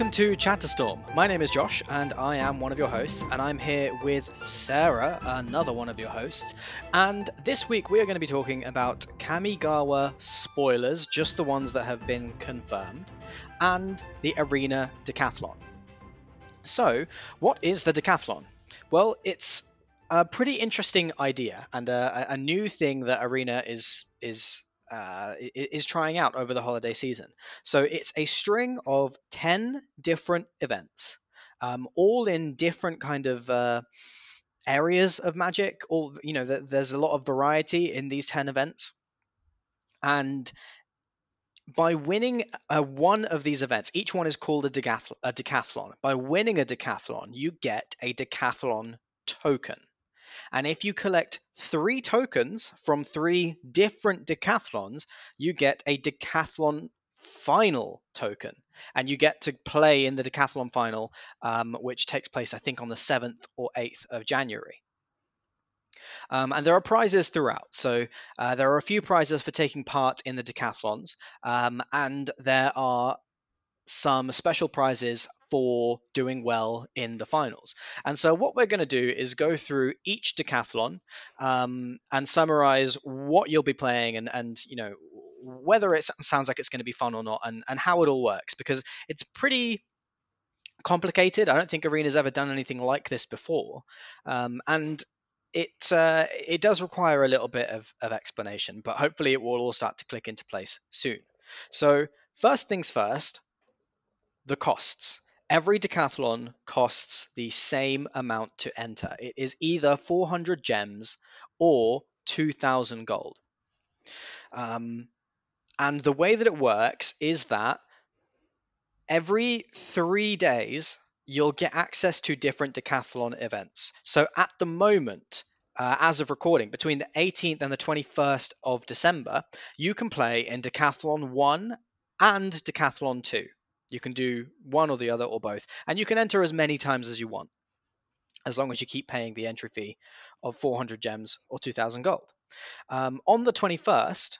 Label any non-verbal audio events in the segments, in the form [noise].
Welcome to Chatterstorm. My name is Josh, and I am one of your hosts, and I'm here with Sarah, another one of your hosts. And this week we are going to be talking about Kamigawa spoilers, just the ones that have been confirmed, and the Arena Decathlon. So, what is the Decathlon? Well, it's a pretty interesting idea and a, a new thing that Arena is is uh, is trying out over the holiday season. So it's a string of 10 different events, um, all in different kind of uh, areas of magic. All you know, there's a lot of variety in these 10 events, and by winning one of these events, each one is called a, a decathlon. By winning a decathlon, you get a decathlon token. And if you collect three tokens from three different decathlons, you get a decathlon final token. And you get to play in the decathlon final, um, which takes place, I think, on the 7th or 8th of January. Um, and there are prizes throughout. So uh, there are a few prizes for taking part in the decathlons, um, and there are some special prizes for doing well in the finals. And so, what we're going to do is go through each decathlon um, and summarize what you'll be playing and, and you know, whether it sounds like it's going to be fun or not and, and how it all works because it's pretty complicated. I don't think Arena's ever done anything like this before. Um, and it uh, it does require a little bit of, of explanation, but hopefully it will all start to click into place soon. So, first things first, the costs. Every decathlon costs the same amount to enter. It is either 400 gems or 2,000 gold. Um, and the way that it works is that every three days, you'll get access to different decathlon events. So at the moment, uh, as of recording, between the 18th and the 21st of December, you can play in Decathlon 1 and Decathlon 2. You can do one or the other or both, and you can enter as many times as you want, as long as you keep paying the entry fee of 400 gems or 2,000 gold. Um, on the 21st,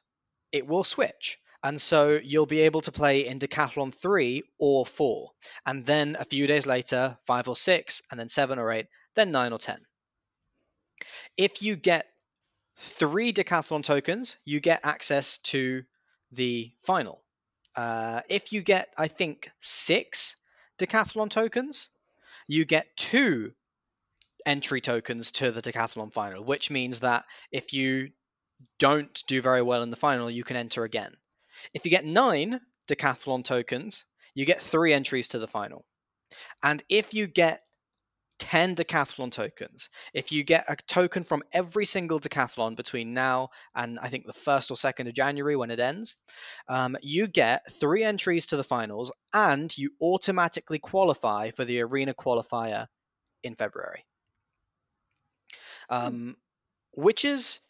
it will switch. And so you'll be able to play in Decathlon 3 or 4. And then a few days later, 5 or 6, and then 7 or 8, then 9 or 10. If you get three Decathlon tokens, you get access to the final. Uh, if you get, I think, six decathlon tokens, you get two entry tokens to the decathlon final, which means that if you don't do very well in the final, you can enter again. If you get nine decathlon tokens, you get three entries to the final. And if you get 10 decathlon tokens. If you get a token from every single decathlon between now and I think the 1st or 2nd of January when it ends, um, you get three entries to the finals and you automatically qualify for the arena qualifier in February. Hmm. Um, which is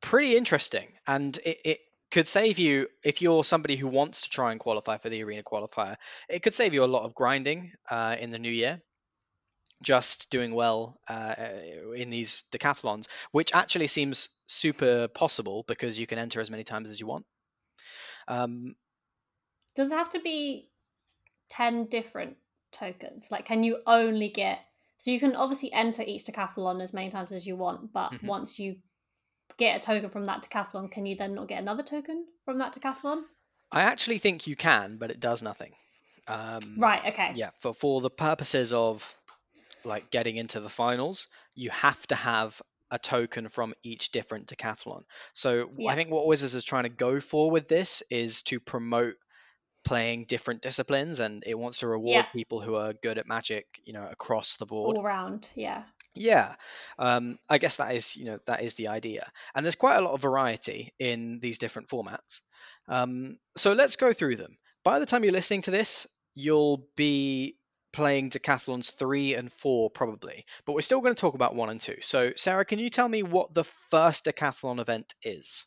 pretty interesting. And it, it could save you if you're somebody who wants to try and qualify for the arena qualifier. It could save you a lot of grinding uh, in the new year just doing well uh, in these decathlons, which actually seems super possible because you can enter as many times as you want. Um, Does it have to be 10 different tokens? Like, can you only get. So you can obviously enter each decathlon as many times as you want, but mm-hmm. once you get a token from that decathlon, can you then not get another token from that decathlon? I actually think you can, but it does nothing. Um, right. Okay. Yeah. For for the purposes of like getting into the finals, you have to have a token from each different decathlon. So yeah. I think what Wizards is trying to go for with this is to promote playing different disciplines and it wants to reward yeah. people who are good at magic, you know, across the board. All around, yeah. Yeah, um, I guess that is you know that is the idea, and there's quite a lot of variety in these different formats. Um, so let's go through them. By the time you're listening to this, you'll be playing decathlons three and four probably, but we're still going to talk about one and two. So, Sarah, can you tell me what the first decathlon event is?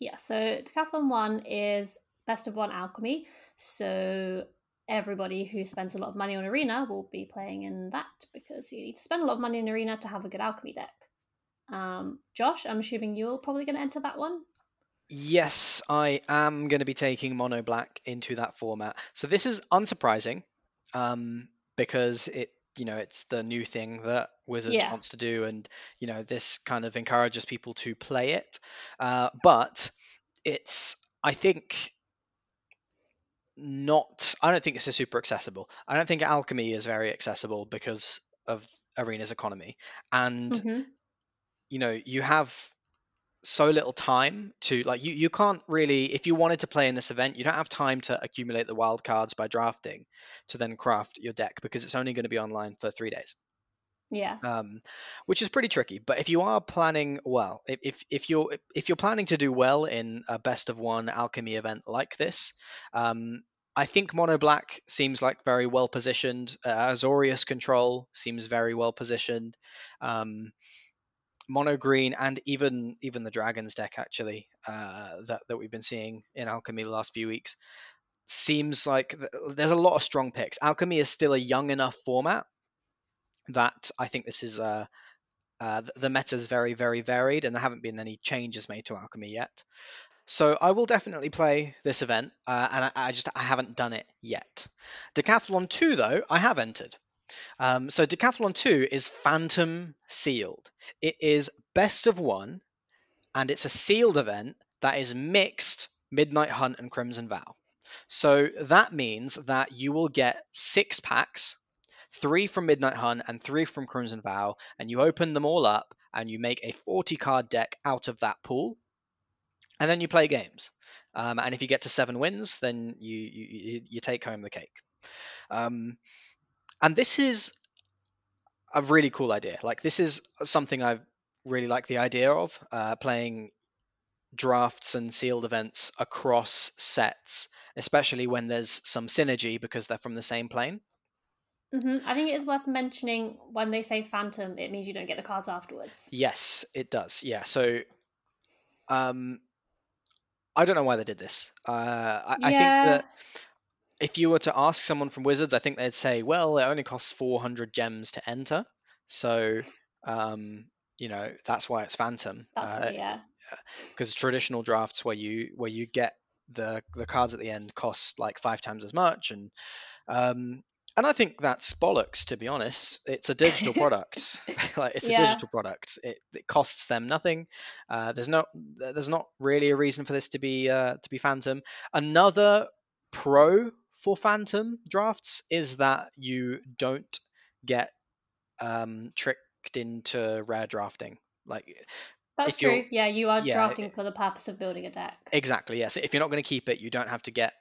Yeah, so decathlon one is best of one alchemy. So everybody who spends a lot of money on arena will be playing in that because you need to spend a lot of money in arena to have a good alchemy deck. Um, Josh, I'm assuming you're probably going to enter that one. Yes, I am going to be taking mono black into that format. So this is unsurprising, um, because it you know it's the new thing that Wizards Yeah. wants to do, and you know this kind of encourages people to play it. Uh, but it's I think not. I don't think this is super accessible. I don't think alchemy is very accessible because of arena's economy, and hmm you know you have so little time to like you you can't really if you wanted to play in this event you don't have time to accumulate the wild cards by drafting to then craft your deck because it's only going to be online for three days Yeah. um, which is pretty tricky but if you are planning well if, if if you're if you're planning to do well in a best of one alchemy event like this um, I think Mono Black seems like very well positioned. Uh, Azorius Control seems very well positioned. Um, mono green and even even the dragons deck actually uh, that that we've been seeing in alchemy the last few weeks seems like th- there's a lot of strong picks. Alchemy is still a young enough format that i think this is uh, uh, the meta is very very varied and there haven't been any changes made to alchemy yet. So i will definitely play this event uh, and I, I just i haven't done it yet. Decathlon 2 though i have entered um, so Decathlon 2 is Phantom sealed. It is best of one, and it's a sealed event that is mixed Midnight Hunt and Crimson Vow. So that means that you will get six packs, three from Midnight Hunt and three from Crimson Vow, and you open them all up and you make a 40 card deck out of that pool, and then you play games. Um, and if you get to seven wins, then you you, you take home the cake. Um, and this is a really cool idea. Like this is something I really like the idea of uh, playing drafts and sealed events across sets, especially when there's some synergy because they're from the same plane. hmm I think it is worth mentioning when they say phantom, it means you don't get the cards afterwards. Yes, it does. Yeah. So, um, I don't know why they did this. Uh, I, I think that if you were to ask someone from Wizards, I think they'd say, well, it only costs 400 gems to enter. So, um, you know, that's why it's Phantom. That's Uh, yeah. because traditional drafts where you where you get the the cards at the end cost like five times as much and um and I think that's bollocks to be honest. It's a digital [laughs] product. [laughs] like it's a digital product. It, it costs them nothing. Uh, there's no there's not really a reason for this to be uh, to be Phantom. Another pro for Phantom drafts is that you don't get um, tricked into rare drafting. Like That's true. Yeah, you are yeah, drafting for the purpose of building a deck. Exactly. Yes. If you're not going to keep it, you don't have to get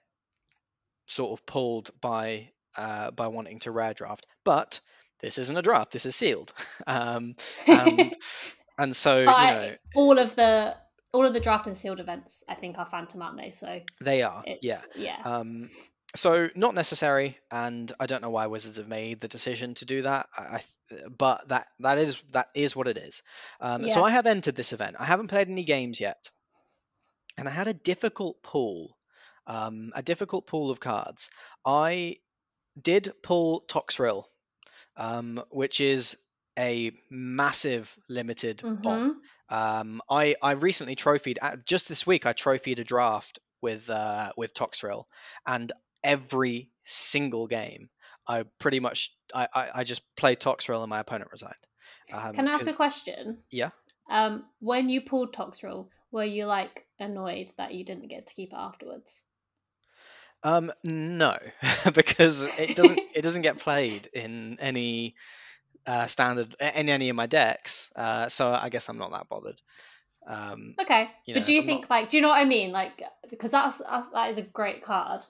sort of pulled by uh, by wanting to rare draft. But this isn't a draft. This is sealed. [laughs] um, and [laughs] and so you know all of the all of the draft and sealed events, I think, are phantom, aren't they? So they are. Yeah. yeah. Um, so not necessary, and I don't know why Wizards have made the decision to do that. I, but that that is that is what it is. Um, So I have entered this event. I haven't played any games yet, and I had a difficult pool, um, a difficult pool of cards. I did pull Toxrill, um, which is a massive limited bomb. Mhm. Um, I I recently trophied just this week. I trophied a draft with uh, with Toxrill, and every single game, I pretty much I, I, I just played Toxrill and my opponent resigned. Um, Can I ask a question? Yeah. Um, when you pulled Toxrill, were you like annoyed that you didn't get to keep it afterwards? Um, no, [laughs] because it doesn't [laughs] it doesn't get played in any uh, standard in any of my decks. Uh, so I guess I'm not that bothered. Um, Okay, but know, do you I'm think not- like do you know what I mean? Like because that's, that's that is a great card,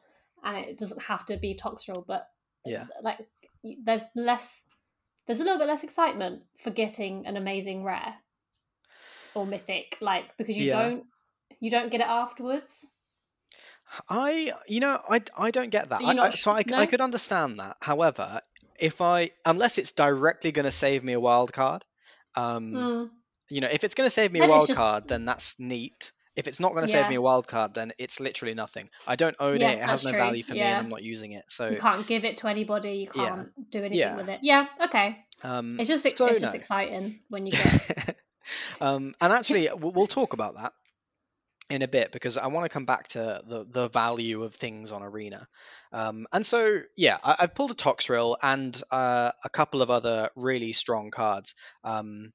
and it doesn't have to be Toxrill, but Yeah. like there's less, there's a little bit less excitement for getting an amazing rare or mythic, like because you Yeah. don't you don't get it afterwards. I, you know, I, I don't get that. I, not so I, no? I could understand that. However, if I, unless it's directly going to save me a wild card, um, Mm, you know, if it's going to save me a Then it's wild just- card, then that's neat. If it's not going to save me a wild card, then it's literally nothing. I don't own Yeah, it. It has no true. value for me, and I'm not using it. So, you can't give it to anybody. You can't do anything Yeah. with it. Yeah, okay. um, It's just so it's just no. exciting when you [laughs] get. um, and actually, [laughs] we'll, we'll talk about that. in a bit because I want to come back to the the value of things on Arena. Um, and so yeah, I, have pulled a Toxrill and uh, a couple of other really strong cards. Um,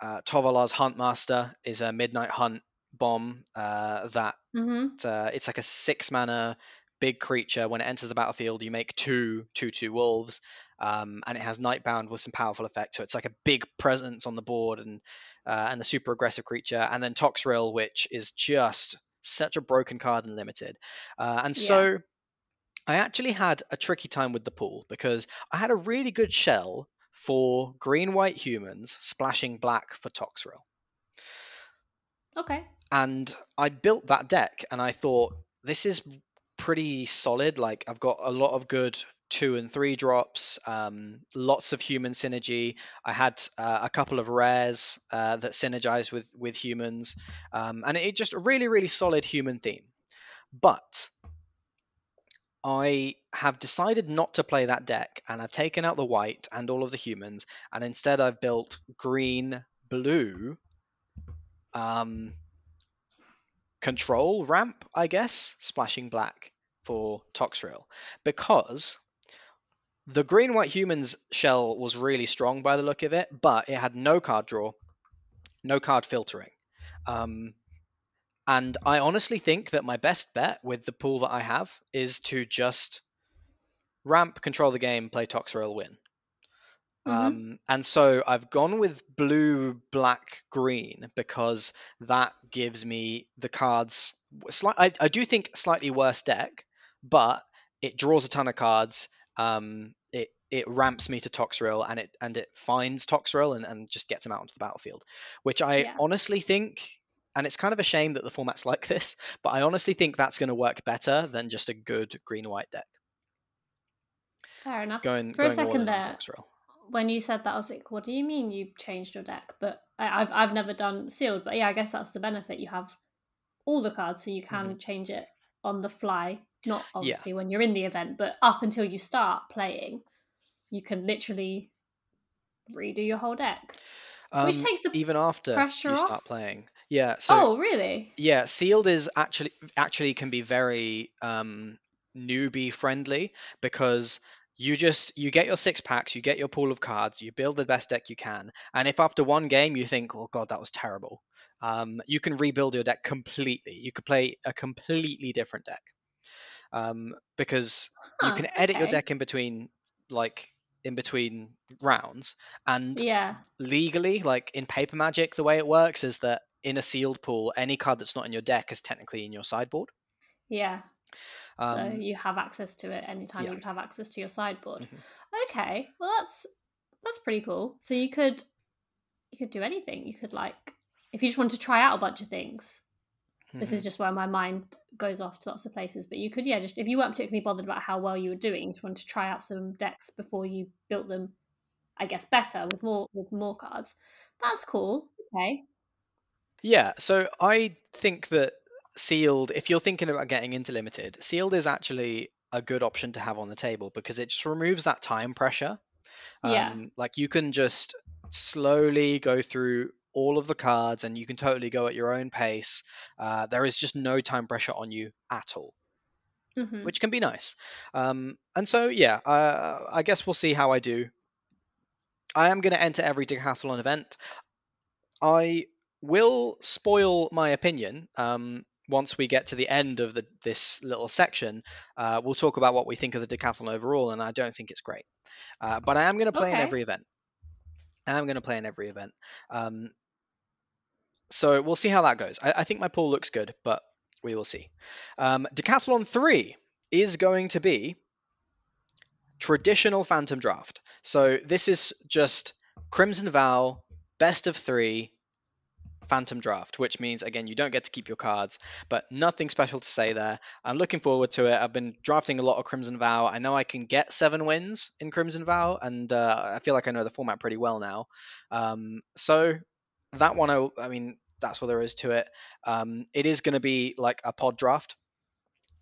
uh, Tovolar's Huntmaster is a Midnight Hunt bomb uh, that mm-hmm. uh, it's like a six mana big creature. When it enters the battlefield, you make two two two wolves, um, and it has Nightbound with some powerful effects. So it's like a big presence on the board and uh, and a super aggressive creature. And then Toxrill, which is just such a broken card and limited. Uh, and so yeah. I actually had a tricky time with the pool because I had a really good shell for green white humans splashing black for Toxrill. Okay. And I built that deck and I thought this is pretty solid. Like I've got a lot of good two and three drops, um, lots of human synergy. I had uh, a couple of rares uh, that synergize with with humans, um, and it just a really really solid human theme. But I have decided not to play that deck, and I've taken out the white and all of the humans, and instead I've built green blue. Um, control ramp, I guess, splashing black for Toxrill because the green white humans shell was really strong by the look of it, but it had no card draw, no card filtering. Um, and I honestly think that my best bet with the pool that I have is to just ramp, control the game, play Toxrill, win. Mm-hmm. Um, and so I've gone with blue, black, green because that gives me the cards. Sli- I, I do think slightly worse deck, but it draws a ton of cards. Um, it it ramps me to Toxrill and it and it finds Toxrill and, and just gets him out onto the battlefield, which I yeah. honestly think, and it's kind of a shame that the format's [laughs] like this, but I honestly think that's going to work better than just a good green white deck. Fair enough. Going, For going a second there, when you said that, I was like, "What do you mean you changed your deck?" But I, have I've never done sealed, but yeah, I guess that's the benefit. You have all the cards, so you can mm-hmm. change it on the fly not obviously yeah. when you're in the event, but up until you start playing, you can literally redo your whole deck. Um, which takes the even after pressure you off. start playing. Yeah. So, oh, really? Yeah, sealed is actually actually can be very um, newbie friendly because you just you get your six packs, you get your pool of cards, you build the best deck you can, and if after one game you think, "Oh God, that was terrible," um, you can rebuild your deck completely. You could play a completely different deck um, because huh, you can edit okay. your deck in between like in between rounds and yeah legally like in paper magic the way it works is that in a sealed pool any card that's not in your deck is technically in your sideboard yeah um, so you have access to it anytime yeah. you would have access to your sideboard mm-hmm. okay well that's that's pretty cool so you could you could do anything you could like if you just want to try out a bunch of things Mm-hmm. This is mm-hmm. just where my mind goes off to lots of places. But you could, yeah, just if you weren't particularly bothered about how well you were doing, you just wanted to try out some decks before you built them, I guess, better with more with more cards. That's cool. Okay. Yeah, so I think that sealed, if you're thinking about getting into limited, sealed is actually a good option to have on the table because it just removes that time pressure. Yeah. Um, like you can just slowly go through all of the cards and you can totally go at your own pace. Uh, there is just no time pressure on you at all. Mm-hmm. Which can be nice, um, and so yeah, uh, I guess we'll see how I do. I am going to enter every decathlon event. I will spoil my opinion um, once we get to the end of the, this little section. Uh, we'll talk about what we think of the decathlon overall, and I don't think it's great. Uh, but I am going to play okay. in every event. I am going to play in every event. Um, so we'll see how that goes. I, I, think my pool looks good, but we will see. Um, Decathlon 3 is going to be traditional Phantom Draft. So this is just Crimson Vow, best of three, Phantom Draft, which means, again, you don't get to keep your cards, but nothing special to say there. I'm looking forward to it. I've been drafting a lot of Crimson Vow. I know I can get seven wins in Crimson Vow, and uh, I feel like I know the format pretty well now. Um, so that one, I, I mean, that's what there is to it. Um, it is going to be like a pod draft,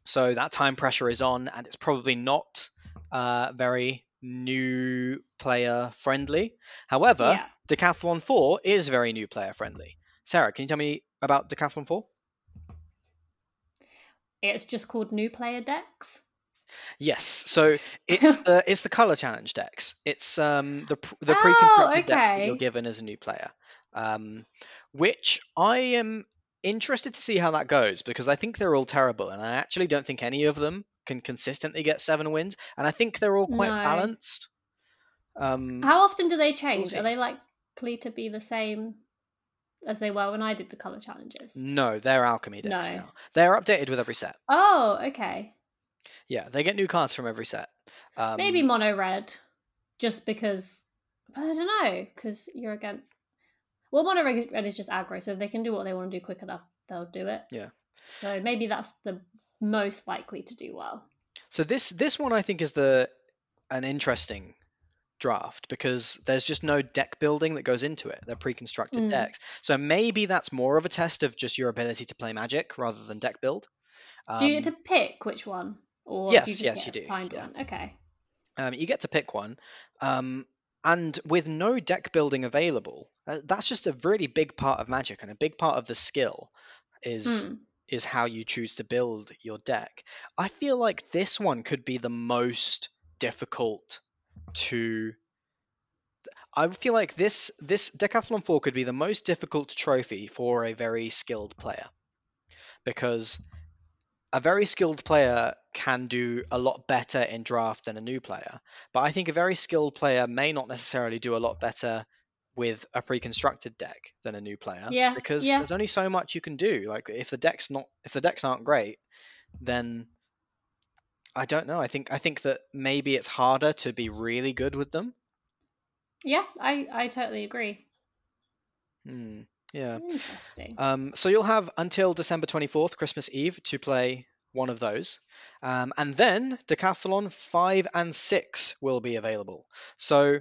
so that time pressure is on, and it's probably not uh, very new player friendly. However, yeah. Decathlon 4 is very new player friendly. Sarah, can you tell me about Decathlon 4? It's just called new player decks. Yes, so it's [laughs] the it's the color challenge decks. It's um the the Oh, pre-constructed decks that you're given as a new player, um, which I am interested to see how that goes because I think they're all terrible, and I actually don't think any of them can consistently get seven wins, and I think they're all quite No. balanced. Um, How often do they change? Are they likely to be the same as they were when I did the color challenges? no, they're alchemy decks No. now. They're updated with every set. Oh, okay. Yeah, they get new cards from every set. Um, Maybe mono red, just because. But I don't know, because you're again. Well, mono red is just aggro, so if they can do what they want to do quick enough, they'll do it. Yeah. So maybe that's the most likely to do well. So this this one I think is the an interesting draft because there's just no deck building that goes into it. They're pre-constructed Mm. decks. So maybe that's more of a test of just your ability to play Magic rather than deck build. Um, do you get to pick which one, or yes, do you just yes, you do, assigned yeah. one? Okay. um, you get to pick one, um, and with no deck building available, uh, that's just a really big part of Magic and a big part of the skill is Hmm. is how you choose to build your deck. I feel like this one could be the most difficult to I feel like this this Decathlon 4 could be the most difficult trophy for a very skilled player. Because a very skilled player can do a lot better in draft than a new player. But I think a very skilled player may not necessarily do a lot better with a pre-constructed deck than a new player Yeah, because yeah. there's only so much you can do like if the deck's not if the decks aren't great then i don't know i think i think that maybe it's harder to be really good with them Yeah, I I totally agree. Hmm, yeah Interesting. um so you'll have until december 24th christmas eve to play one of those um, and then decathlon 5 and 6 will be available so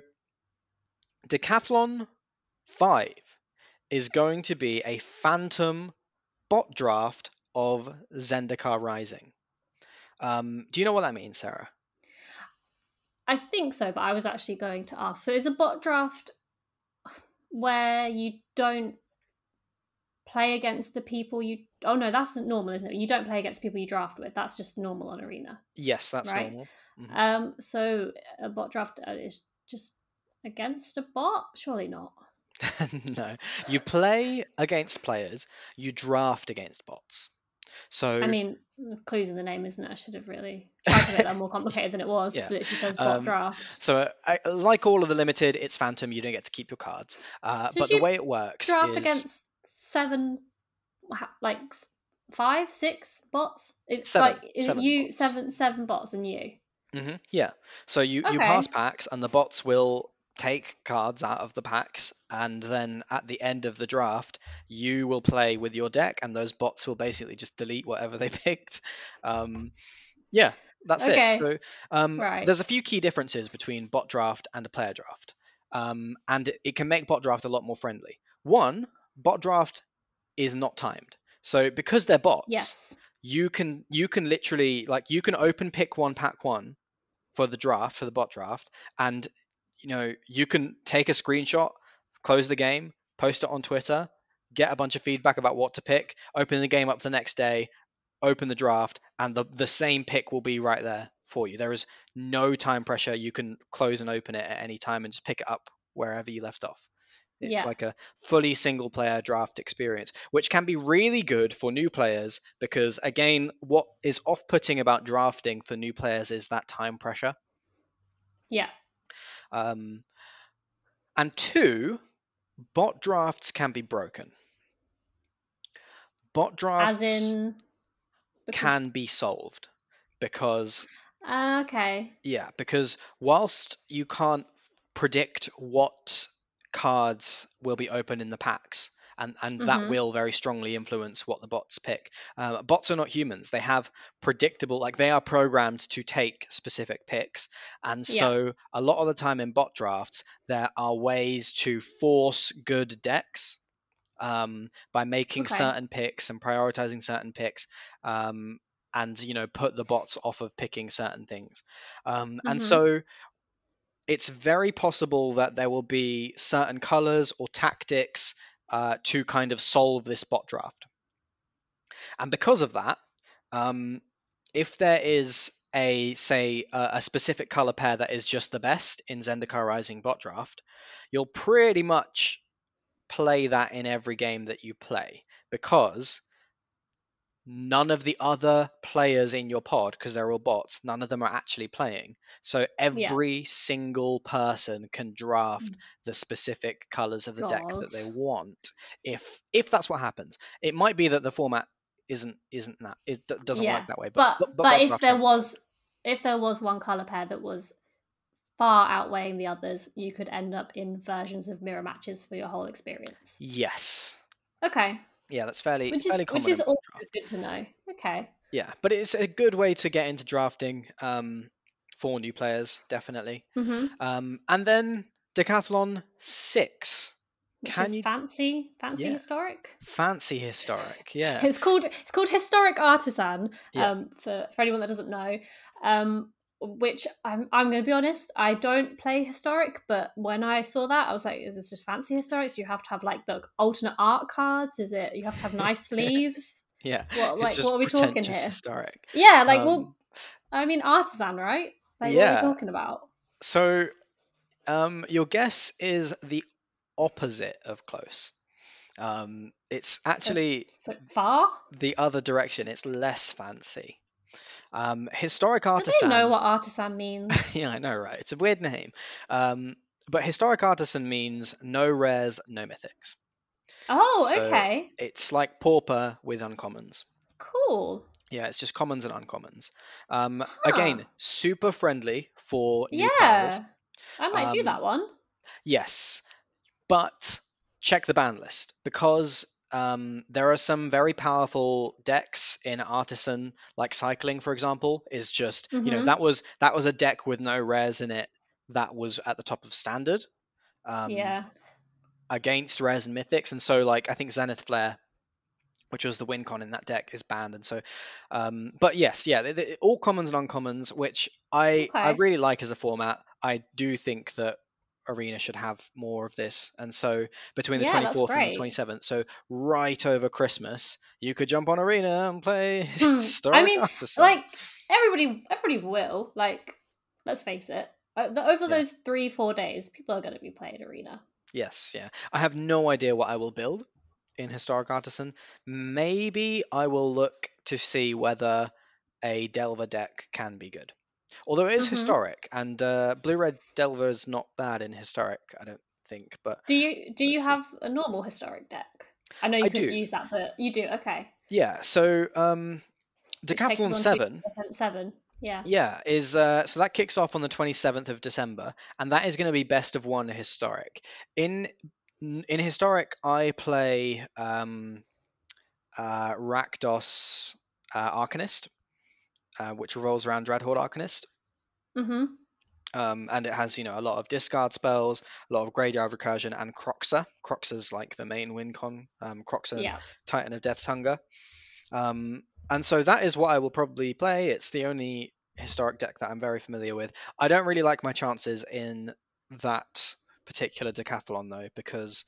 decathlon 5 is going to be a phantom bot draft of Zendikar Rising. Um, do you know what that means, Sarah? I think so, but I was actually going to ask. So is a bot draft where you don't play against the people you Oh no, that's normal, isn't it? You don't play against people you draft with. That's just normal on arena. Yes, that's Right. normal. Mhm. Um so a bot draft uh, is just against a bot? Surely not. [laughs] no, you play against players. You draft against bots. So I mean, clues in the name, isn't it? I should have really [laughs] tried to make that more complicated than it was. Yeah. It literally says bot Um, draft. So, uh, I, like all of the limited, it's Phantom. You don't get to keep your cards. Uh, So but the way it works Draft is against seven, like five, six bots. It's Seven. like is Seven it you bots. seven seven bots and you. Mhm, yeah. So you you pass packs, and the bots will take cards out of the packs, and then at the end of the draft, you will play with your deck, and those bots will basically just delete whatever they [laughs] picked. Um, yeah, that's Okay. it. So um, Right. there's a few key differences between bot draft and a player draft, um, and it, it can make bot draft a lot more friendly. One, bot draft is not timed. So because they're bots, Yes. you can you can literally like you can open pick one pack one for the draft for the bot draft and you know you can take a screenshot close the game post it on twitter get a bunch of feedback about what to pick open the game up the next day open the draft and the, the same pick will be right there for you there is no time pressure you can close and open it at any time and just pick it up wherever you left off it's Yeah. like a fully single player draft experience, which can be really good for new players because, again, what is off putting about drafting for new players is that time pressure. Yeah. Um, and two, bot drafts can be broken. Bot drafts As in. because- can be solved because Ah, okay. Yeah, because whilst you can't predict what cards will be open in the packs, and, and that Mhm. will very strongly influence what the bots pick. Uh, bots are not humans; they have predictable, like they are programmed to take specific picks, and Yeah. so a lot of the time in bot drafts, there are ways to force good decks. Um, by making Okay. certain picks and prioritizing certain picks, um, and you know put the bots off of picking certain things um, and Mhm. so it's very possible that there will be certain colors or tactics uh, to kind of solve this bot draft. And because of that, um, if there is a say a, a specific color pair that is just the best in Zendikar Rising bot draft, you'll pretty much play that in every game that you play because none of the other players in your pod, because they're all bots, none of them are actually playing. So every yeah. single person can draft mm. the specific colors of the God. deck that they want. If if that's what happens, it might be that the format isn't isn't that it doesn't yeah. work that way. But but, but, but if there was if there was one color pair that was far outweighing the others, you could end up in versions of mirror matches for your whole experience. Yes. Okay. Yeah, that's fairly which is fairly which is also good to know. Okay. Yeah, but it's a good way to get into drafting um, for new players, definitely. Mm-hmm. Um, and then Decathlon Six. Which Can is you... fancy, fancy yeah. historic. Fancy historic, [laughs] yeah. it's called it's called historic artisan. Yeah. Um, for for anyone that doesn't know, um, which I'm I'm going to be honest, I don't play historic, but when I saw that, I was like, is this just fancy historic? Do you have to have like the alternate art cards? Is it you have to have [laughs] nice sleeves? Yeah. What like what are we talking here? Historic. Yeah, like um, well, I mean artisan, right? Like yeah. what are we talking about? So, um, your guess is the opposite of close. Um, it's actually so, so far the other direction. It's less fancy. Um, historic artisan. I know what artisan means. [laughs] yeah, I know, right? It's a weird name. Um, but historic artisan means no rares, no mythics. Oh, so okay. It's like pauper with uncommons. Cool. Yeah, it's just commons and uncommons. Um, huh. Again, super friendly for new yeah. players. I might um, do that one. Yes, but check the ban list because um, there are some very powerful decks in Artisan, like cycling, for example, is just mm-hmm. you know mm-hmm. that was that was a deck with no rares in it that was at the top of standard. Um, yeah. Against rares and mythics, and so like I think Zenith Flare, which was the win con in that deck, is banned, and so, um, but yes, yeah, they, they, all commons and uncommons, which I okay. I really like as a format. I do think that arena should have more of this. And so between the yeah, 24th and the 27th, so right over Christmas, you could jump on arena and play. [laughs] [laughs] I mean, like everybody, everybody will. Like, let's face it. Uh, over yeah. those three, four days, people are going to be playing arena. Yes, yeah. I have no idea what I will build in Historic Artisan. Maybe I will look to see whether a Delver deck can be good. Although it is mm-hmm. historic, and uh, blue red Delver is not bad in historic, I don't think. But do you do you see. have a normal historic deck? I know you can use that, but you do. Okay. Yeah. So um, Decathlon seven. Seven. Yeah. Yeah, is uh, so that kicks off on the 27th of December, and that is going to be best of one historic. In in historic, I play um, uh, Rakdos uh, Arcanist, uh, which revolves around Dreadhorde Arcanist. Mm-hmm. Um, and it has, you know, a lot of discard spells, a lot of graveyard recursion, and Kroxa. Kroxa's like the main win con. Um, Kroxa, yeah. Titan of Death's Hunger. Um, and so that is what I will probably play. It's the only historic deck that I'm very familiar with. I don't really like my chances in that particular decathlon though, because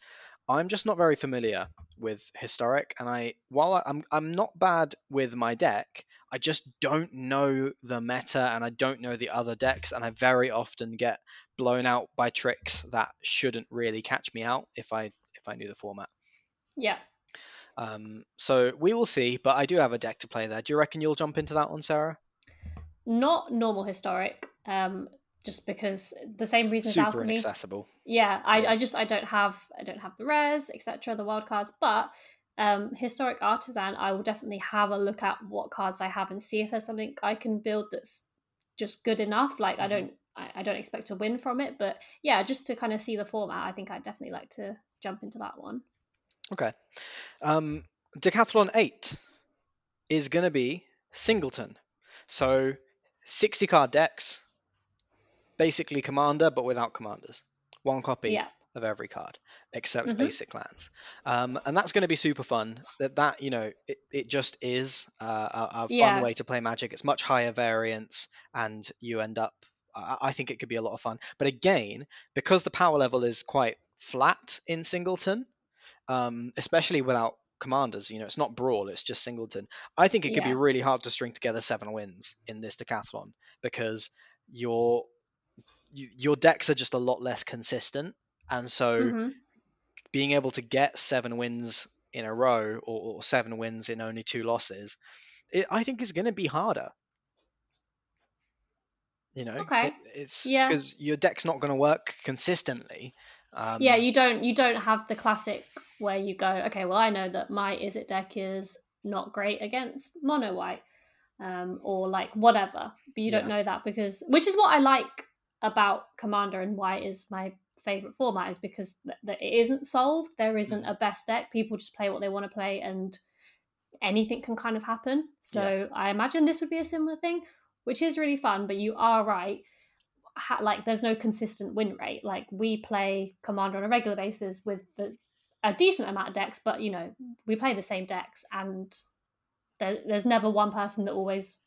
I'm just not very familiar with historic, and I while I'm I'm not bad with my deck, I just don't know the meta and I don't know the other decks, and I very often get blown out by tricks that shouldn't really catch me out if I if I knew the format. Yeah. Um, so we will see, but I do have a deck to play there. Do you reckon you'll jump into that one, Sarah? Not normal historic, um, just because the same reason Super as alchemy. inaccessible. Yeah, I, yeah. I just I don't have I don't have the rares, etc. The wild cards, but um, historic artisan, I will definitely have a look at what cards I have and see if there's something I can build that's just good enough. Like mm-hmm. I don't, I, I, don't expect to win from it, but yeah, just to kind of see the format, I think I'd definitely like to jump into that one. Okay, um, Decathlon Eight is going to be singleton, so sixty card decks, basically commander but without commanders, one copy. Yeah. of every card except mm-hmm. basic lands. Um, and that's going to be super fun. That that you know it, it just is uh, a, a, fun yeah. way to play magic. It's much higher variance and you end up I, I think it could be a lot of fun. But again because the power level is quite flat in singleton um, especially without commanders. You know, it's not brawl; it's just singleton. I think it could be really hard to string together seven wins in this decathlon because your you, your decks are just a lot less consistent, and so Mhm. being able to get seven wins in a row or, or seven wins in only two losses, it, I think is going to be harder. You know, Okay. it, it's Yeah. because your deck's not going to work consistently. Um, yeah, you don't you don't have the classic where you go, okay, well I know that my is it deck is not great against mono white, um, or like whatever. But you don't Yeah. know that because which is what I like about Commander and why it is my favorite format is because th- that it isn't solved. There isn't Mhm. a best deck. People just play what they want to play, and anything can kind of happen. So I imagine this would be a similar thing, which is really fun. But you are right ha- like there's no consistent win rate. Like we play Commander on a regular basis with the, a decent amount of decks, but you know we play the same decks, and there, there's never one person that always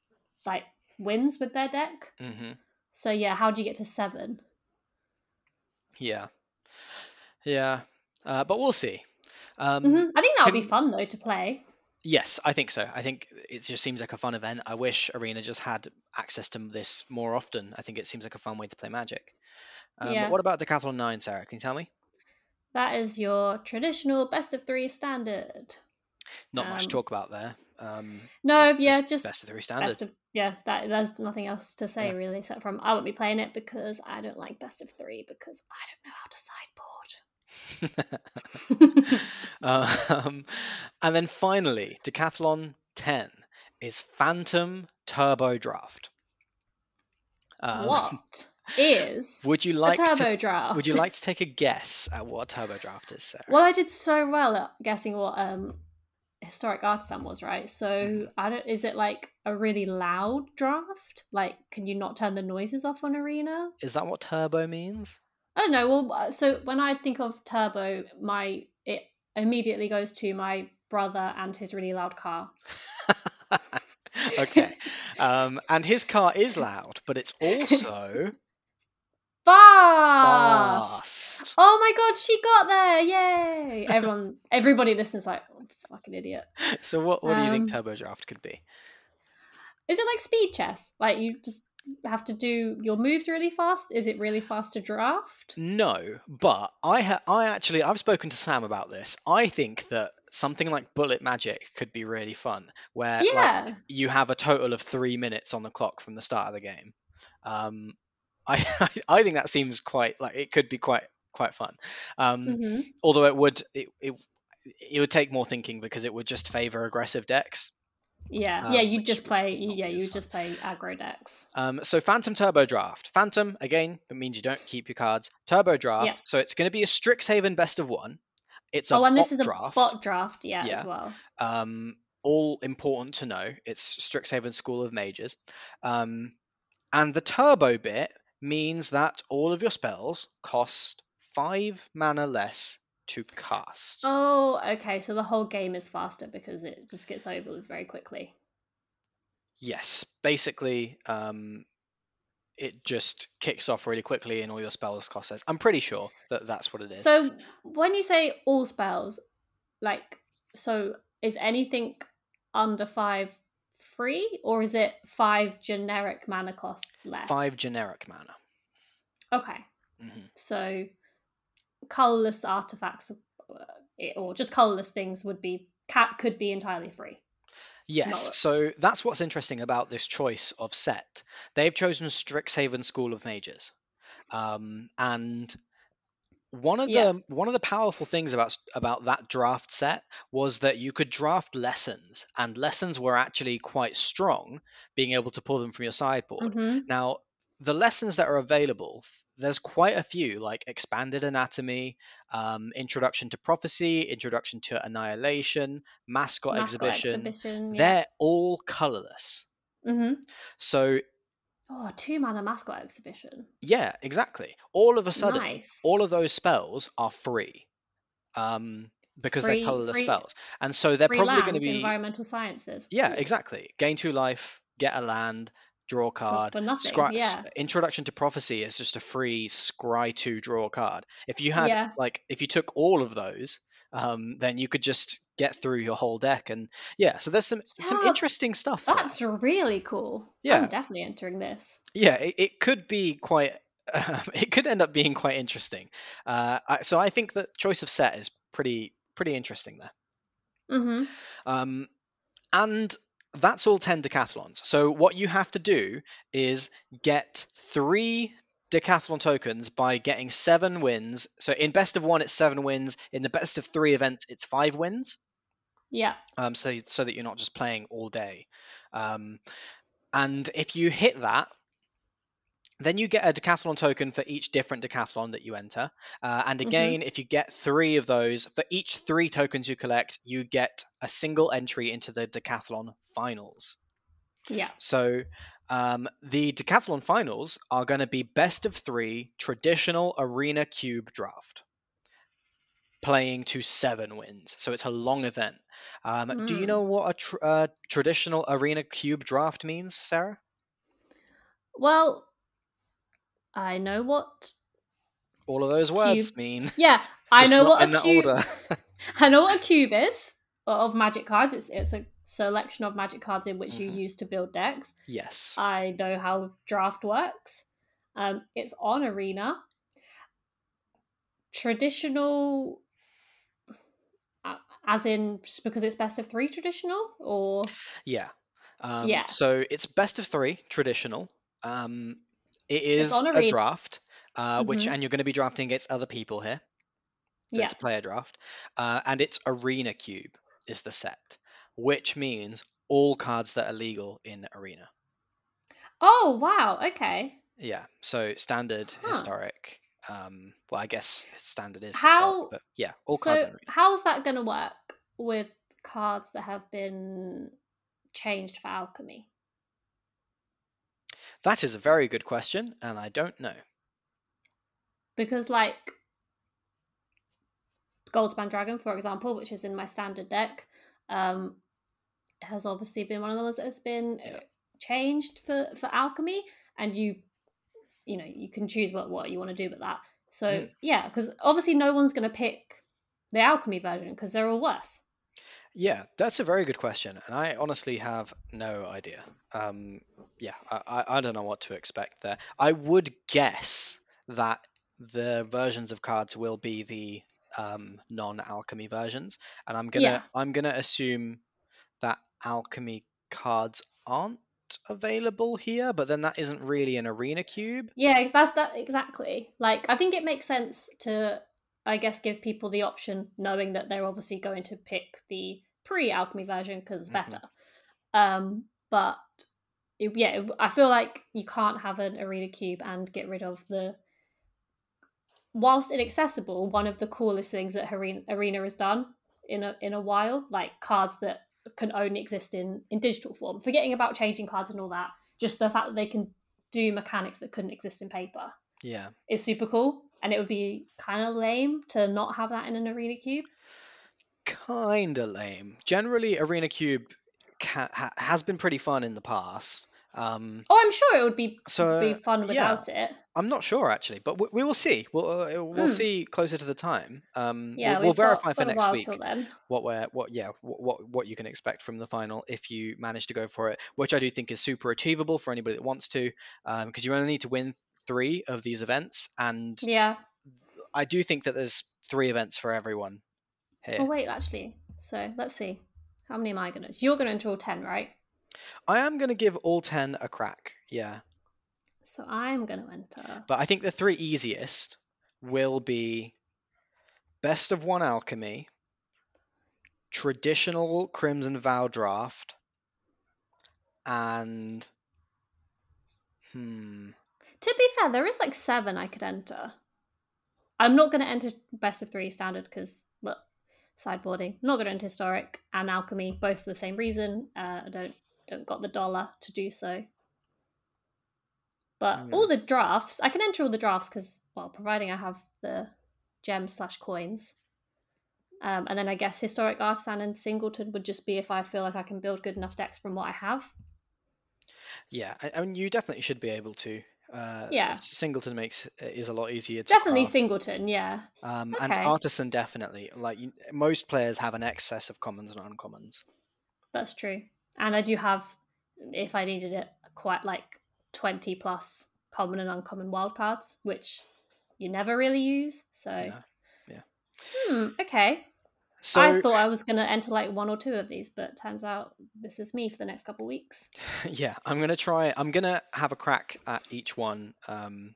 like wins with their deck. hmm So yeah, how do you get to seven? Yeah. Yeah. Uh, but we'll see. Um, Mhm. I think that would be fun though to play. Yes, I think so. I think it just seems like a fun event. I wish Arena just had access to this more often. I think it seems like a fun way to play Magic. Um, but Yeah. What about Decathlon 9, Sarah? Can you tell me? That is your traditional best of three standard. Not much to Um, talk about there. Um, No, yeah, just best of three standard. best of yeah. That there's nothing else to say Yeah. really except from I won't be playing it because I don't like best of three because I don't know how to sideboard. [laughs] um, and then finally, Decathlon 10 is Phantom Turbo Draft. Um, what [laughs] is Would you a like turbo to, draft? Would you like to take a [laughs] guess at what a turbo draft is, Sarah? Well, I did so well at guessing what um historic artisan was, right? So Mhm. I don't. Is it like a really loud draft? Like, can you not turn the noises off on arena? Is that what turbo means? I don't know. Well, uh, so when I think of turbo, my it immediately goes to my brother and his really loud car. okay. [laughs] Um, and his car is loud, but it's also [laughs] Fast! fast. Oh my god, she got there! Yay! Everyone, everybody listens like, oh, fucking idiot. So what, what do you think Um, turbo draft could be? Is it like speed chess? Like you just have to do your moves really fast? Is it really fast to draft? No, but I ha- I actually I've spoken to Sam about this. I think that something like bullet magic could be really fun, where like, yeah. you have a total of three minutes on the clock from the start of the game. Um, [laughs] I I think that seems quite like it could be quite quite fun. Um, hmm although it would it, it it would take more thinking because it would just favor aggressive decks. Yeah. Um, yeah, you just play. Yeah, you as would just play aggro decks. Um, so Phantom Turbo Draft. Phantom again, that means you don't keep your cards. Turbo Draft. Yeah. So it's going to be a Strixhaven best of one. It's a Oh, and this is a draft. bot draft. Yeah, Yeah. as well. Um, all important to know. It's Strixhaven School of Mages. Um, and the turbo bit means that all of your spells cost five mana less to cast. Oh, okay. So the whole game is faster because it just gets over with very quickly. Yes, basically, um, it just kicks off really quickly, and all your spells cost says. I'm pretty sure that that's what it is. So when you say all spells, like, so is anything under five free, or is it five generic mana cost less? Five generic mana. Okay, hmm so colorless artifacts, uh, or just colorless things would be cat could be entirely free. Yes, No. so that's what's interesting about this choice of set. They've chosen Strixhaven School of Mages, um, and one of Yeah. the one of the powerful things about about that draft set was that you could draft lessons, and lessons were actually quite strong, being able to pull them from your sideboard. hmm Now, the lessons that are available, there's quite a few, like Expanded Anatomy, um, Introduction to Prophecy, Introduction to Annihilation, Mascot, Exhibition. exhibition. Yeah. They're all colorless. hmm So, Oh, two mana mascot exhibition. yeah, exactly. All of a sudden, nice. all of those spells are free. Um, because Free- they're colorless free- spells. And so they're probably going to be. environmental sciences. Yeah, exactly. Gain two life, get a land, draw for- card. for nothing. Scry- yeah. Introduction to Prophecy is just a free scry two draw card. If you had Yeah. like if you took all of those, um, then you could just get through your whole deck. And yeah, so there's some some interesting stuff. there. That's really cool. Yeah. I'm definitely entering this. yeah, it, it could be quite. [laughs] it could end up being quite interesting. Uh, I, so I think that choice of set is pretty pretty interesting there. Mm-hmm. Um, and that's all 10 decathlons. So what you have to do is get three decathlon tokens by getting seven wins. So in best of one, it's seven wins. In the best of three events, it's five wins. Yeah. Um, so so that you're not just playing all day. Um, and if you hit that, then you get a decathlon token for each different decathlon that you enter. Uh, and Mhm. again, if you get three of those, for each three tokens you collect, you get a single entry into the decathlon finals. Yeah. So um, the decathlon finals are going to be best of three traditional arena cube draft. Playing to seven wins, so it's a long event. Um, Do you Mm. know what a tr- uh, traditional arena cube draft means, Sarah? Well, I know what. All of those words [laughs] [laughs] Cube. mean. [laughs] Yeah, I know what a cube. I know what a cube is of magic cards. It's it's a selection of magic cards in which Mhm. you use to build decks. yes. I know how draft works. Um, it's on arena. Traditional, uh, as in just because it's best of three traditional, or Yeah. Um, Yeah. So it's best of three, traditional. Um, it is a draft, uh, which Mhm. and you're going to be drafting against other people here. So yeah, it's a player draft, uh, and it's arena cube is the set, which means all cards that are legal in arena. oh wow, okay. Yeah. So standard, Huh. historic. Um, well, I guess standard is How- historic, but yeah, all so cards in how's that going to work with cards that have been changed for alchemy? That is a very good question, and I don't know. because like Goldspan Dragon, for example, which is in my standard deck, um, has obviously been one of the ones that has been Yeah. changed for for alchemy, and you, you know, you can choose what what you want to do with that. So Mm. yeah, because obviously no one's going to pick the alchemy version because they're all worse. Yeah, that's a very good question, and I honestly have no idea. Um, yeah, I, I, I don't know what to expect there. I would guess that the versions of cards will be the um, non-alchemy versions, and I'm gonna Yeah. I'm gonna assume that alchemy cards aren't available here, but then that isn't really an arena cube. Yeah, that that exactly. Like I think it makes sense to I guess give people the option knowing that they're obviously going to pick the pre-alchemy version because it's Mhm. better. Um but it, yeah, I feel like you can't have an arena cube and get rid of the whilst inaccessible, one of the coolest things that arena, arena has done in a in a while, like cards that can only exist in in digital form. Forgetting about changing cards and all that, just the fact that they can do mechanics that couldn't exist in paper Yeah. is super cool. And it would be kind of lame to not have that in an arena cube. Kinda lame. Generally, Arena Cube ca- ha- has been pretty fun in the past. Um, Oh, I'm sure it would be so be fun yeah, without it. I'm not sure actually, but we, we will see. We'll uh, we'll Hmm. see closer to the time. Um, Yeah, we'll, we'll got- verify for got next week then. what we're what yeah what, what what you can expect from the final if you manage to go for it, which I do think is super achievable for anybody that wants to, because you only need to win three of these events, and Yeah. I do think that there's three events for everyone here. Oh wait, actually. So let's see. How many am I gonna? You're gonna enter all ten, right? I am to give all ten a crack. Yeah. So I'm gonna enter. But I think the three easiest will be Best of One Alchemy, Traditional Crimson Vow Draft, and hmm, To be fair, there is like seven I could enter. I'm not gonna enter best of three standard because look, sideboarding. I'm not gonna enter historic and alchemy, both for the same reason. Uh, I don't don't got the dollar to do so. But Mm. all the drafts, I can enter all the drafts because, well, providing I have the gems slash coins. Um, and then I guess historic artisan and singleton would just be if I feel like I can build good enough decks from what I have. yeah, I, I mean you definitely should be able to. Uh, Yeah. Singleton makes is a lot easier to Definitely craft. singleton, yeah. Um, and artisan definitely. Like you, most players have an excess of commons and uncommons. That's true. And I do have, if I needed it, quite like 20 plus common and uncommon wildcards, which you never really use. So, No. Yeah. hmm, okay. So I thought I was going to enter like one or two of these, but turns out this is me for the next couple of weeks. [laughs] yeah, I'm gonna try. I'm gonna have a crack at each one. Um,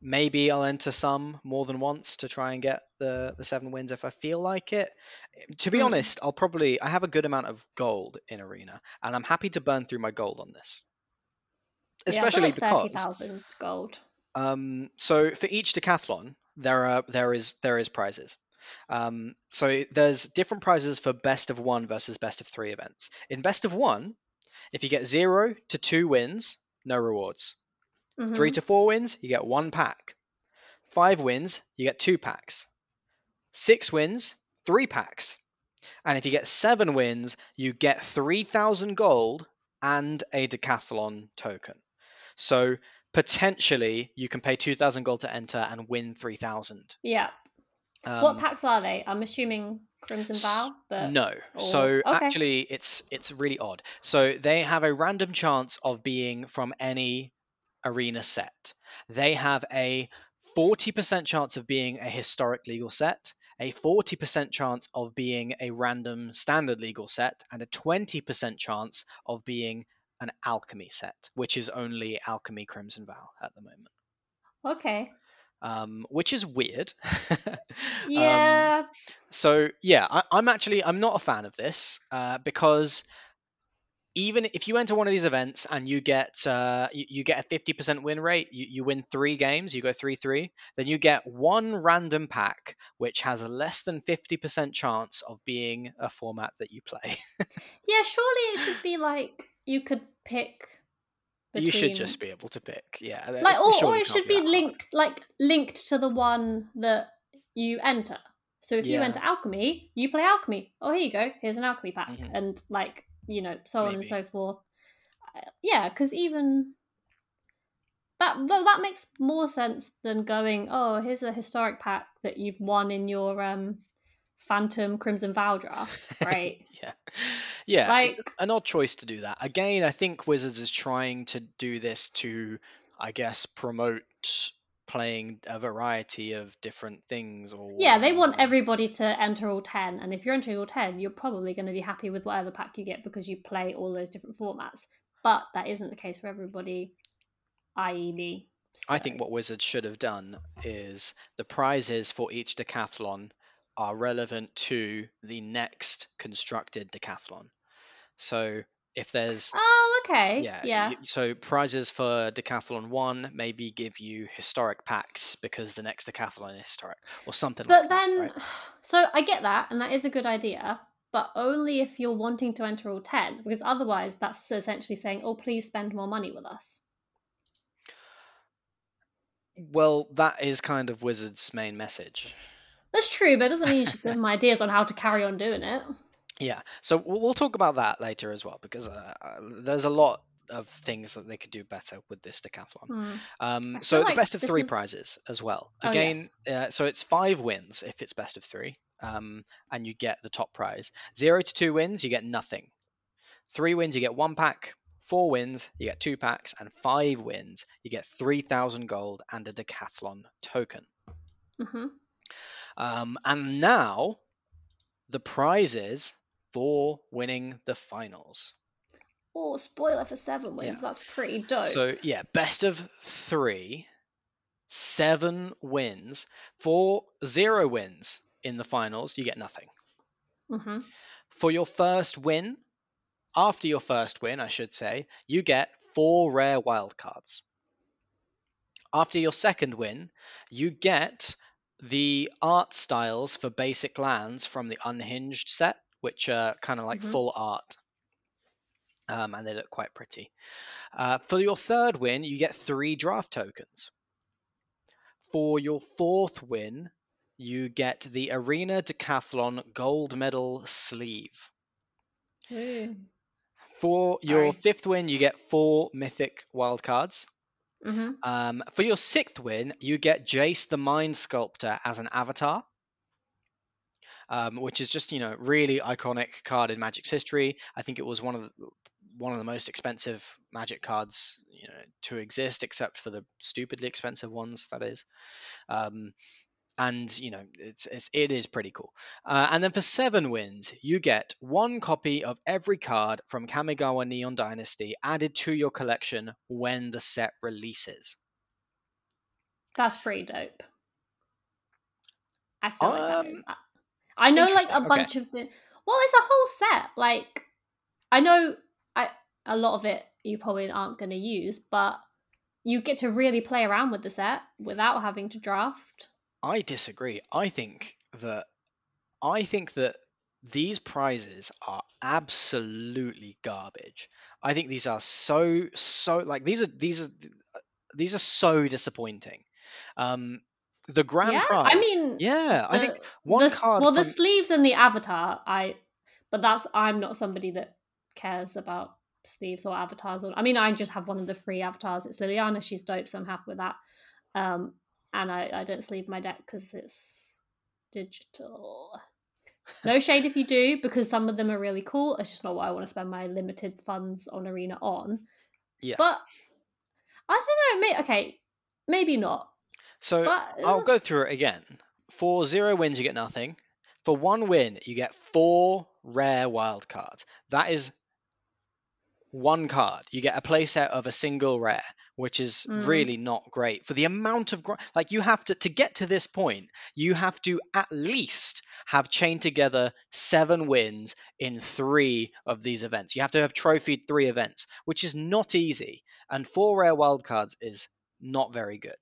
maybe I'll enter some more than once to try and get the the seven wins if I feel like it. To be Hmm. honest, I'll probably I have a good amount of gold in arena, and I'm happy to burn through my gold on this. Especially yeah, like because 30,000 gold. Um, so for each decathlon, there are there is there is prizes. Um, so there's different prizes for best of one versus best of three events. In best of one, if you get zero to two wins, no rewards. Three Mhm. to four wins, you get one pack. Five wins, you get two packs. Six wins, three packs. And if you get seven wins, you get 3,000 gold and a decathlon token. So potentially you can pay 2,000 gold to enter and win 3,000. Yeah. Um, what packs are they? I'm assuming Crimson Vow, but No. or- So okay. actually it's it's really odd. So they have a random chance of being from any arena set. They have a 40% chance of being a historic legal set, a 40% chance of being a random standard legal set, and a 20% chance of being an alchemy set, which is only alchemy Crimson Vow at the moment. okay. Um, which is weird. [laughs] Um, Yeah. so yeah, I, I'm actually I'm not a fan of this uh, because even if you enter one of these events and you get uh, you, you get a 50% win rate, you, you win three games, you go three three, then you get one random pack which has a less than 50% chance of being a format that you play. [laughs] Yeah, surely it should be like you could pick. You should just be able to pick, yeah. like, or, or it should be hard. linked, like linked to the one that you enter. So if you enter alchemy, you play alchemy. Oh, here you go. Here's an alchemy pack, Mhm. and like you know, so on and so forth. Uh, Yeah, because even that though that makes more sense than going. Oh, here's a historic pack that you've won in your um Phantom Crimson Vow draft, [laughs] right? yeah yeah Like- an odd choice to do that again i think wizards is trying to do this to i guess promote playing a variety of different things or Yeah, they want everybody to enter all 10. And if you're entering all 10, you're probably going to be happy with whatever pack you get because you play all those different formats. But that isn't the case for everybody, i.e., me. i think what wizards should have done is the prizes for each decathlon are relevant to the next constructed decathlon so if there's Oh, okay. Yeah. Yeah. So prizes for Decathlon one maybe give you historic packs because the next Decathlon is historic or something But like that. then, right? [sighs] so I get that, and that is a good idea, but only if you're wanting to enter all 10, because otherwise that's essentially saying, oh, please spend more money with us. Well, that is kind of Wizards' main message. That's true, but it doesn't mean you should give them ideas on how to carry on doing it. Yeah. So we'll, talk about that later as well because uh, uh, there's a lot of things that they could do better with this decathlon. Hmm. Um, so feel the best of three is- prizes as well. Oh, Again, yes. uh, so it's five wins if it's best of three, um, and you get the top prize. Zero to two wins, you get nothing. Three wins, you get one pack. Four wins, you get two packs, and five wins, you get three thousand gold and a decathlon token. hmm Um, and now, the prizes for winning the finals. Oh, spoiler for seven wins. Yeah. That's pretty dope. So yeah, best of three, seven wins. For zero wins in the finals, you get nothing. hmm For your first win, after your first win, I should say, you get four rare wildcards. After your second win, you get the art styles for basic lands from the unhinged set, which are kind of like Mhm. full art. Um, and they look quite pretty. Uh, for your third win, you get three draft tokens. For your fourth win, you get the Arena Decathlon Gold Medal sleeve. Ooh. For your Sorry. fifth win, you get four mythic wildcards. Hmm Um, for your sixth win, you get Jace the Mind Sculptor as an avatar, um, which is just you know really iconic card in Magic's history. I think it was one of the, one of the most expensive Magic cards you know to exist, except for the stupidly expensive ones. That is. Um, and you know it's, it's it is pretty cool. Uh, and then for seven wins, you get one copy of every card from Kamigawa Neon Dynasty added to your collection when the set releases. That's pretty dope. I feel like that is. Um, I- know like a interesting, okay. bunch of the. Well, it's a whole set. Like, I know I a lot of it you probably aren't going to use, but you get to really play around with the set without having to draft. I disagree. I think that I think that these prizes are absolutely garbage. I think these are so so like these are these are these are so disappointing. Um, the grand yeah, prize. I mean, yeah, I think one the, card. Well, the sleeves and the avatar, I. But that's I'm not somebody that cares about sleeves or avatars. Or I mean, I just have one of the free avatars. It's Liliana. She's dope, so I'm happy with that. Um, and I I don't sleeve my deck because it's digital. No shade if you do, because some of them are really cool. It's just not what I want to spend my limited funds on Arena on. Yeah. But I don't know. May, okay, maybe not. so But I'll go through it again. For zero wins, you get nothing. For one win, you get four rare wild cards. That is one card. You get a playset of a single rare, which is Mm. really not great for the amount of gr- like you have to to get to this point. You have to at least have chained together seven wins in three of these events. You have to have trophied three events, which is not easy. And four rare wild cards is not very good.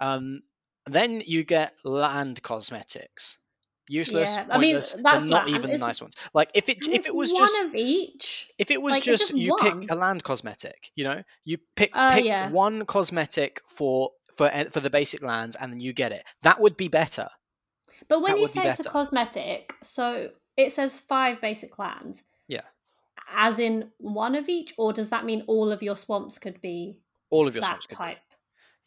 Um, then you get land cosmetics. Useless, Yeah, I mean, pointless, that's not even the nice ones. Like if it if it was one just of each. if it was like, just, just you one. pick a land cosmetic, you know, you pick Uh, pick yeah. one cosmetic for for for the basic lands, and then you get it. That would be better. But when That you would be say it's a cosmetic, so it says five basic lands. Yeah. As in one of each, or does that mean all of your swamps could be All of your that swamps type?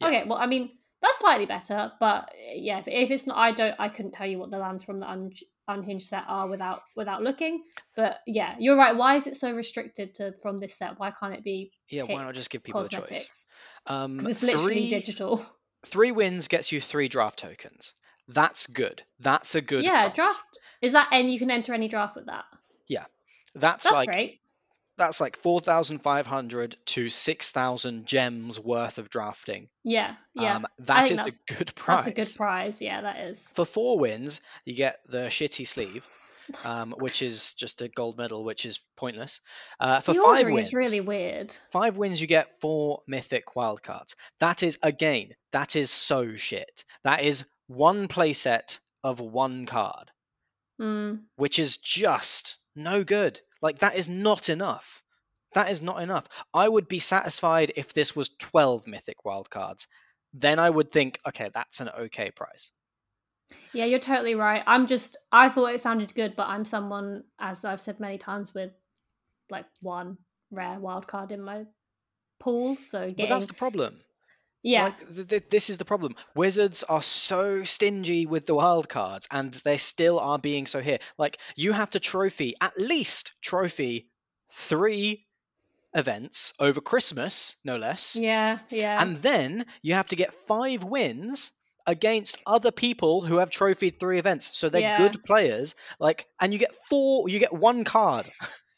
Yeah. Okay, well, I mean that's slightly better, but uh, yeah, if, if it's not, I don't, I couldn't tell you what the lands from the un, unhinged set are without without looking. But yeah, you're right. Why is it so restricted to from this set? Why can't it be Yeah, why not just give people a choice? Um, it's literally three, digital. three wins gets you three draft tokens. That's good. That's a good. yeah, draft is that, and you can enter any draft with that. That's, That's like great. That's like four thousand five hundred to six thousand gems worth of drafting. Yeah, yeah. Um, that is a good prize. That's a good prize. Yeah, that is. For four wins, you get the shitty sleeve, um, which is just a gold medal, which is pointless. Uh, for the five wins, is really weird. five wins, you get four mythic wildcards. That is again, that is so shit. That is one playset of one card, Mm. which is just no good. Like that is not enough. That is not enough. I would be satisfied if this was twelve mythic wildcards. Then I would think, okay, that's an okay price. Yeah, you're totally right. I'm just, I thought it sounded good, but I'm someone, as I've said many times, with like one rare wild card in my pool. So But getting, that's the problem. Yeah, Like th- th- this is the problem. Wizards are so stingy with the wild cards, and they still are being so here. Like you have to trophy at least trophy three events over Christmas, no less, yeah, yeah. and then you have to get five wins against other people who have trophied three events. So they're Yeah. good players. Like, and you get four. You get one card.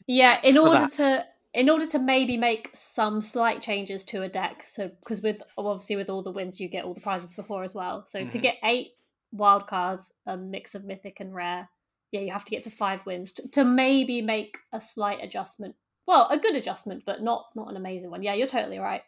Yeah, in [laughs] order that. to in order to maybe make some slight changes to a deck, so because with obviously with all the wins you get all the prizes before as well. So to Mhm. get eight wild cards, a mix of mythic and rare, yeah, you have to get to five wins to, to maybe make a slight adjustment. Well, a good adjustment, but not not an amazing one. Yeah, you're totally right.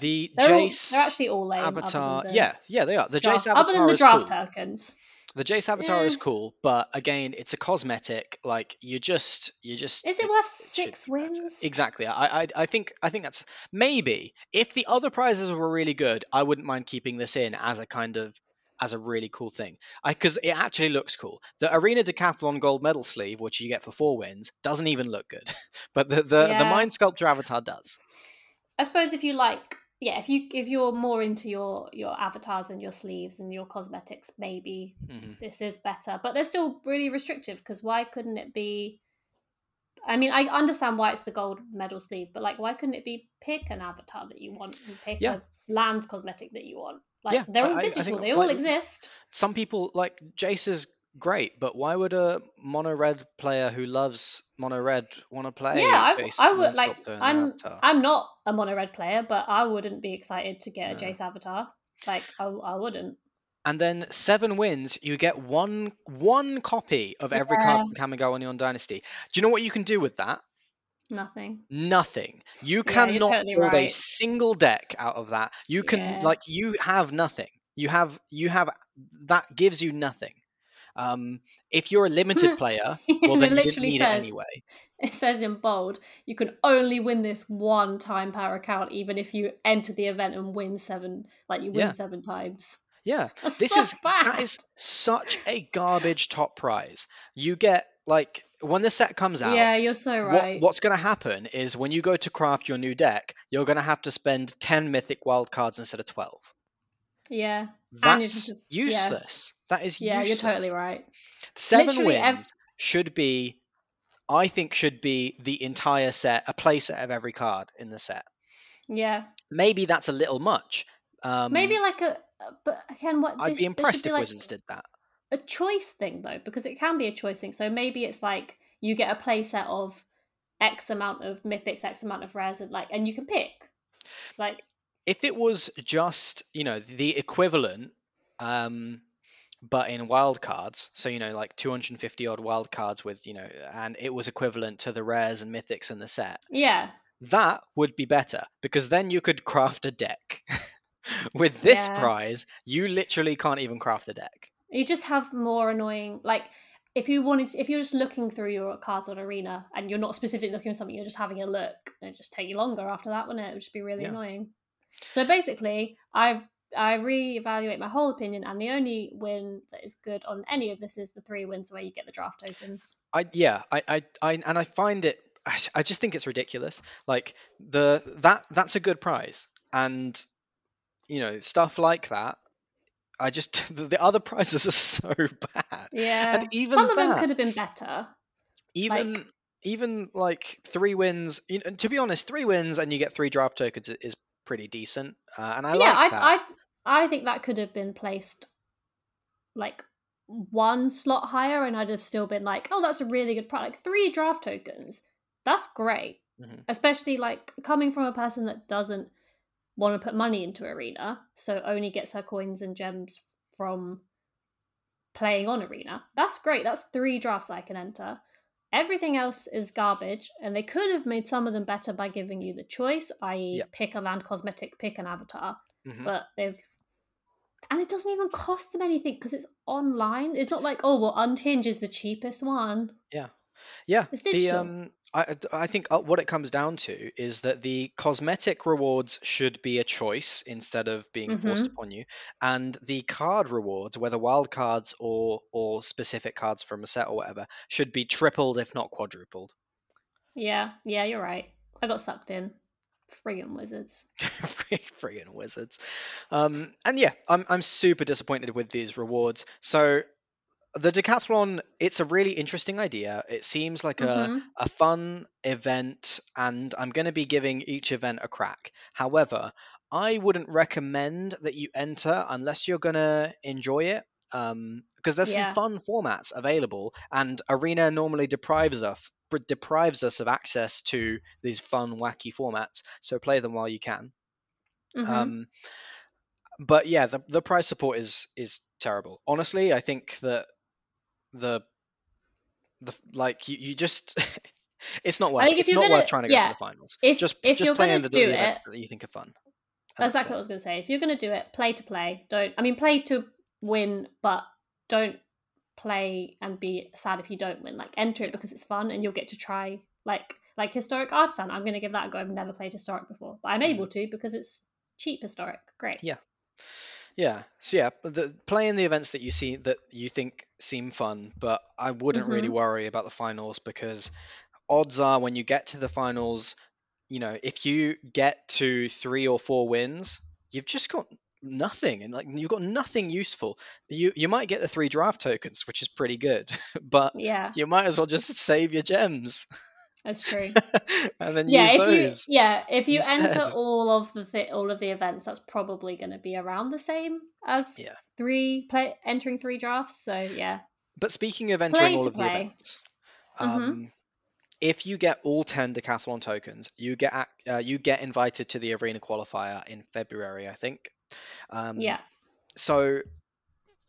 The They're, all, Jace they're actually all lame. avatar. Yeah, yeah, they are. The draft- Jace avatar other than the draft cool. tokens. The Jace avatar is Eh. cool, but again, it's a cosmetic. Like you just, you just. Is it worth six wins? Exactly. I, I, I think, I think that's maybe if the other prizes were really good, I wouldn't mind keeping this in as a kind of as a really cool thing. Because it actually looks cool. The Arena Decathlon gold medal sleeve, which you get for four wins, doesn't even look good, [laughs] but the the, the Mind Sculptor avatar does. I suppose if you like yeah, if you if you're more into your your avatars and your sleeves and your cosmetics, maybe hmm this is better. But they're still really restrictive because why couldn't it be? I mean, I understand why it's the gold medal sleeve, but like, why couldn't it be pick an avatar that you want and pick Yeah. a land cosmetic that you want? Like, Yeah, they're all I- I digital; think, they all like, exist. Some people like Jace is great, but why would a mono red player who loves mono red want to play? yeah, I, I would like. I'm? I'm not a mono red player, but I wouldn't be excited to get a No. Jace avatar. Like, I, I wouldn't. And then seven wins, you get one one copy of every Yeah. card from Kamigawa Neon Dynasty. Do you know what you can do with that? Nothing. Nothing. You Yeah, cannot totally build a single deck out of that. You can Yeah. like you have nothing. You have you have that gives you nothing. Um, if you're a limited [laughs] player, [laughs] well it then you didn't literally need says it anyway. it says in bold, you can only win this one time per account, even if you enter the event and win seven, like you win Yeah. seven times. Yeah. [laughs] That's This so is bad. that is such a garbage top prize. You get like when the set comes out, yeah, you're so what, right. what's going to happen is when you go to craft your new deck, you're going to have to spend 10 mythic wildcards instead of 12. Yeah, That's just- yeah. useless. That is yeah, useless. you're totally right. Seven Literally wins should be, I think, should be the entire set, a play set of every card in the set. Yeah, Maybe that's a little much. Um, maybe like a, but again, what I'd this- be impressed be if like Wizards did that. a choice thing though, because it can be a choice thing. So maybe it's like you get a play set of X amount of mythics, X amount of rares, and like, and you can pick. Like, if it was just you know the equivalent um but in wildcards so you know like 250 odd wildcards with you know and it was equivalent to the rares and mythics in the set. Yeah, that would be better because then you could craft a deck. [laughs] With this Yeah. prize you literally can't even craft a deck. You just have more annoying like if you wanted if you're just looking through your cards on arena and you're not specifically looking for something you're just having a look. It just take you longer after that wouldn't it? It would just be really Yeah. annoying. So basically i i reevaluate my whole opinion and the only win that is good on any of this is the three wins where you get the draft tokens I yeah, I, I, I and I find it. I I just think it's ridiculous. Like the that that's a good prize, and you know stuff like that. I just [laughs] the, the other prizes are [laughs] so bad. yeah and even some of them could have been better Even even like three wins. You know, to be honest, three wins and you get three draft tokens is pretty decent. Uh, and I yeah like that. I, I think that could have been placed like one slot higher and i'd have still been like oh that's a really good product. Like three draft tokens. That's great. Mhm. especially like coming from a person that doesn't want to put money into arena so only gets her coins and gems from playing on arena. That's great. That's three drafts i can enter. Everything else is garbage and they could have made some of them better by giving you the choice i.e pick a land cosmetic pick an avatar. Mhm. but they've and it doesn't even cost them anything because it's online. It's not like oh well Unhinged is the cheapest one. Yeah, It's the digital. um, I I think uh, what it comes down to is that the cosmetic rewards should be a choice instead of being forced Mhm. upon you, and the card rewards, whether wild cards or or specific cards from a set or whatever, should be tripled if not quadrupled. yeah. Yeah you're right. I got sucked in. Friggin' wizards. [laughs] Friggin' wizards. Um, and yeah, I'm I'm super disappointed with these rewards. So the decathlon, it's a really interesting idea. It seems like a Mhm. a fun event, and I'm going to be giving each event a crack. However, I wouldn't recommend that you enter unless you're going to enjoy it. Um, because there's Yeah. some fun formats available, and Arena normally deprives us deprives us of access to these fun, wacky formats. So play them while you can. Mhm. Um, but yeah, the the price support is is terrible. Honestly, I think that the the like you, you just [laughs] it's not worth it's not gonna- worth trying to go to the finals. if just if just you're play gonna the, do the events it that you think are fun. that's that's exactly what i was going to say if you're going to do it play to play don't i mean play to win but don't play and be sad if you don't win like enter it because it's fun and you'll get to try like like historic artisan i'm going to give that a go i've never played historic before but i'm Mhm. able to because it's cheap historic great Yeah. Yeah. So yeah, the play in the events that you see that you think seem fun, but I wouldn't really Mhm. worry about the finals because odds are when you get to the finals, you know, if you get to three or four wins, you've just got nothing and like you've got nothing useful you you might get the three draft tokens which is pretty good [laughs] but yeah you might as well just save your gems that's true [laughs] and then yeah if you yeah if you enter all of the th- all of the events that's probably going to be around the same as Yeah. three play entering three drafts so yeah but speaking of entering Play all of the play. events Mhm. um if you get all 10 decathlon tokens you get uh, you get invited to the arena qualifier in february i think um yeah so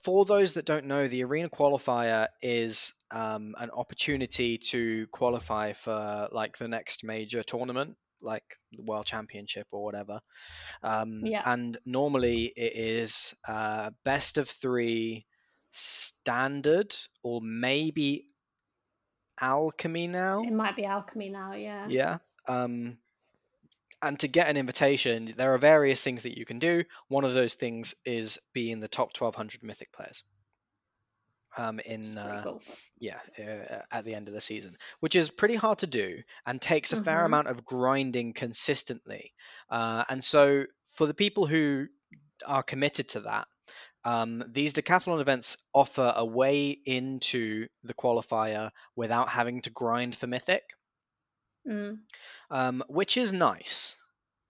for those that don't know the arena qualifier is um, an opportunity to qualify for like the next major tournament like the world championship or whatever um, Yeah. and normally it is uh, best of three standard or maybe alchemy now it might be alchemy now yeah yeah. Um, and to get an invitation, there are various things that you can do. One of those things is being the top 1200 mythic players. Um, in uh, cool. yeah, uh, at the end of the season, which is pretty hard to do and takes a fair Mhm. amount of grinding consistently. Uh, and so, for the people who are committed to that, um, these decathlon events offer a way into the qualifier without having to grind for mythic Mm. um, which is nice.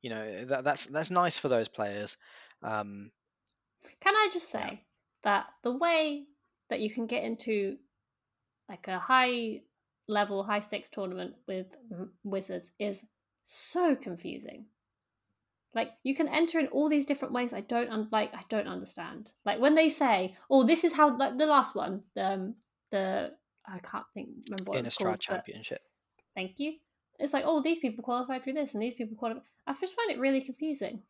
You know that, that's that's nice for those players. Um, Can I just Yeah. say that the way that you can get into like a high level, high stakes tournament with wizards is so confusing. Like you can enter in all these different ways. I don't un- like. I don't understand. Like when they say, "Oh, this is how." Like the last one, the um, the I can't think remember what in a it's called. But- championship. Thank you. It's like, oh, these people qualified through this, and these people qualified. I just find it really confusing.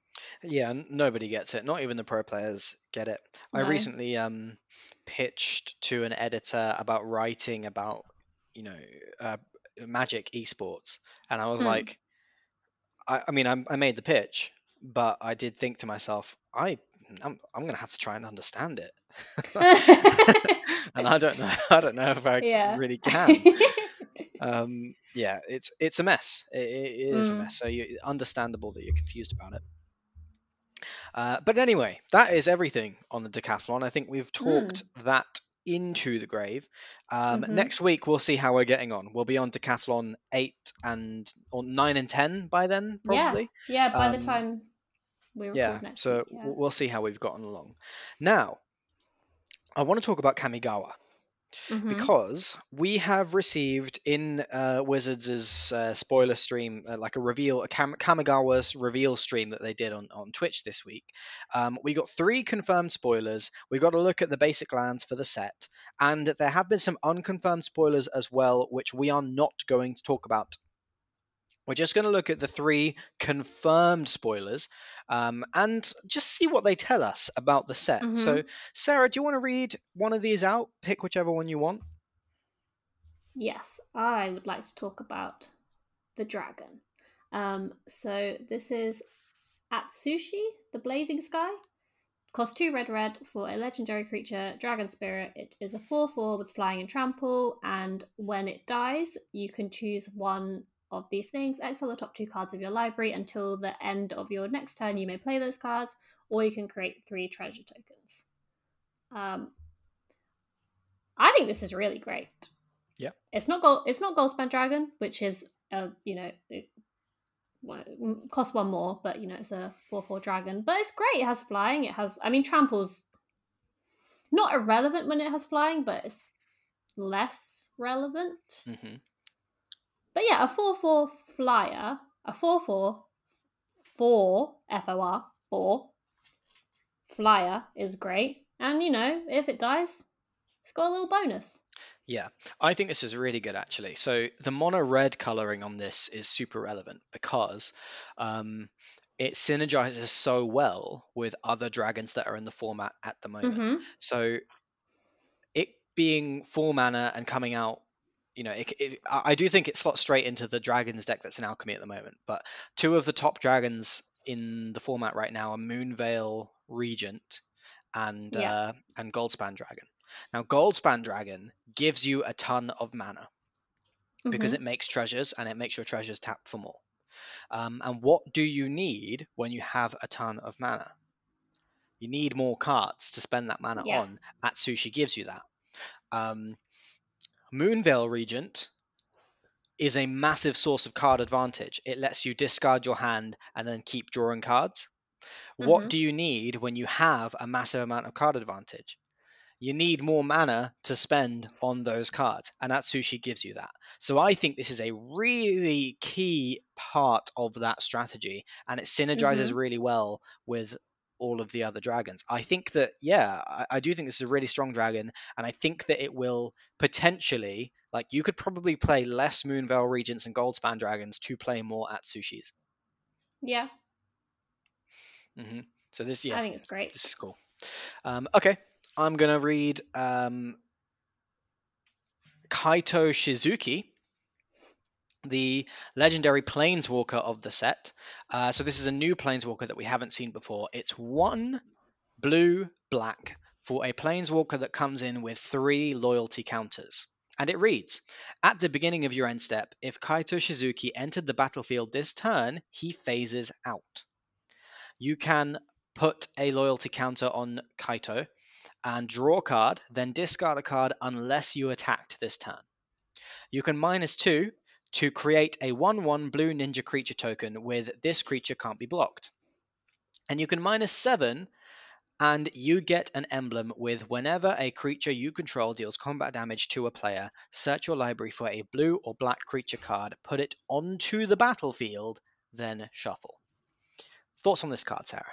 Yeah, nobody gets it. Not even the pro players get it. I recently um, pitched to an editor about writing about you know uh, Magic esports, and I was Hmm. like, I, I mean, I, I made the pitch, but I did think to myself, I I'm, I'm gonna have to try and understand it, [laughs] [laughs] and I don't know. I don't know if I yeah. really [laughs] can. um, yeah, it's it's a mess. It, it is a Mm. mess. So you understandable that you're confused about it. Uh, but anyway, that is everything on the decathlon. I think we've talked that into the grave. Um, Mhm. Next week we'll see how we're getting on. We'll be on decathlon eight and or nine and ten by then, probably. Yeah, yeah by the Um, time we Yeah. next so week. Yeah. we'll see how we've gotten along. Now, I want to talk about Kamigawa. Mhm. because we have received in uh, Wizards' uh, spoiler stream, uh, like a reveal, a Kam- Kamigawa's reveal stream that they did on, on Twitch this week. Um, we got three confirmed spoilers. We got to look at the basic lands for the set, and there have been some unconfirmed spoilers as well, which we are not going to talk about. We're just going to look at the three confirmed spoilers um, and just see what they tell us about the set. So, Sarah, do you want to read one of these out? Pick whichever one you want. Yes, I would like to talk about the dragon. Um, so this is Atsushi, the Blazing Sky. Cost two red red for a legendary creature, Dragon Spirit. It is a 4 4 with flying and trample, and when it dies, you can choose one of these things. Exile the top two cards of your library until the end of your next turn. You may play those cards, or you can create three treasure tokens. Um, I think this is really great. Yeah. It's not gold. It's not Goldspan Dragon, which is uh, you know, it, well, it costs one more, but you know, it's a four four dragon. But it's great. It has flying. It has. I mean, trample's not irrelevant when it has flying, but it's less relevant. hmm But yeah, a 4 4 flyer, a 4 4 4 F O R 4 flyer is great. And you know, if it dies, it's got a little bonus. Yeah, I think this is really good actually. So the mono red coloring on this is super relevant because um, it synergizes so well with other dragons that are in the format at the moment. hmm So it being four mana and coming out, you know, it, it, I I do think it slots straight into the dragons deck that's in alchemy at the moment. But two of the top dragons in the format right now are Moonveil Regent and Yeah. uh, and Goldspan Dragon. Now, Goldspan Dragon gives you a ton of mana because Mhm. it makes treasures and it makes your treasures tap for more. Um, and what do you need when you have a ton of mana? You need more cards to spend that mana Yeah. on. Atsushi gives you that. Um, Moonveil Regent is a massive source of card advantage. It lets you discard your hand and then keep drawing cards. What Mhm. do you need when you have a massive amount of card advantage? You need more mana to spend on those cards, and Atsushi gives you that. So I think this is a really key part of that strategy, and it synergizes Mhm. really well with all of the other dragons. I think that, yeah, I, I do think this is a really strong dragon, and I think that it will potentially, like, you could probably play less Moonveil Regents and Goldspan dragons to play more at Atsushis. Yeah, Mm-hmm. So this, yeah, I think it's great. This is cool. Um, okay, I'm gonna read um, Kaito Shizuki, the legendary planeswalker of the set. Uh, so this is a new planeswalker that we haven't seen before. It's one blue black for a planeswalker that comes in with three loyalty counters. And it reads At the beginning of your end step, if Kaito Shizuki entered the battlefield this turn, he phases out. You can put a loyalty counter on Kaito and draw a card, then discard a card unless you attacked this turn. You can minus two to create a 1 1 blue ninja creature token with this creature can't be blocked. And you can minus seven and you get an emblem with whenever a creature you control deals combat damage to a player, search your library for a blue or black creature card, put it onto the battlefield, then shuffle. Thoughts on this card, Sarah?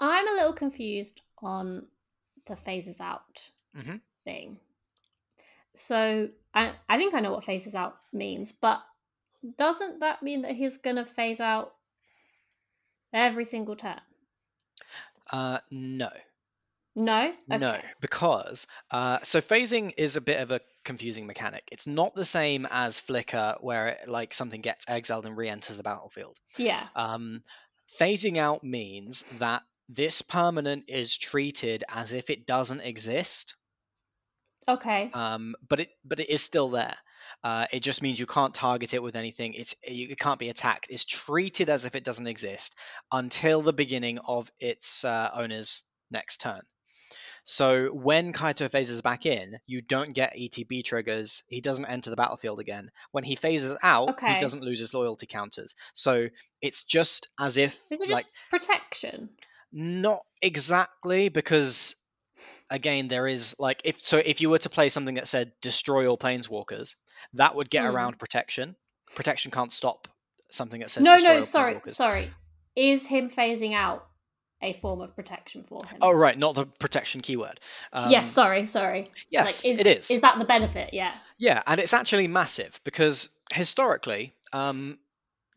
I'm a little confused on the phases out hmm thing. So I I think I know what phases out means, but doesn't that mean that he's gonna phase out every single turn? Uh, no. No. No, because uh, so phasing is a bit of a confusing mechanic. It's not the same as Flicker, where it, like something gets exiled and re-enters the battlefield. Yeah. Um, phasing out means that this permanent is treated as if it doesn't exist, Okay. um, but it but it is still there. Uh, it just means you can't target it with anything. It's it can't be attacked. It's treated as if it doesn't exist until the beginning of its uh, owner's next turn. So when Kaito phases back in, you don't get ETB triggers. He doesn't enter the battlefield again. When he phases out, Okay. he doesn't lose his loyalty counters. So it's just as if Is it just like protection? not exactly because again there is like if so if you were to play something that said destroy all planeswalkers, that would get Hmm. around protection. Protection can't stop something that says No, no, sorry, sorry. Is him phasing out a form of protection for him? Oh right, not the protection keyword. Um, yes, sorry, sorry. yes, like, is, it is. Is that the benefit? Yeah. Yeah, and it's actually massive because historically, um,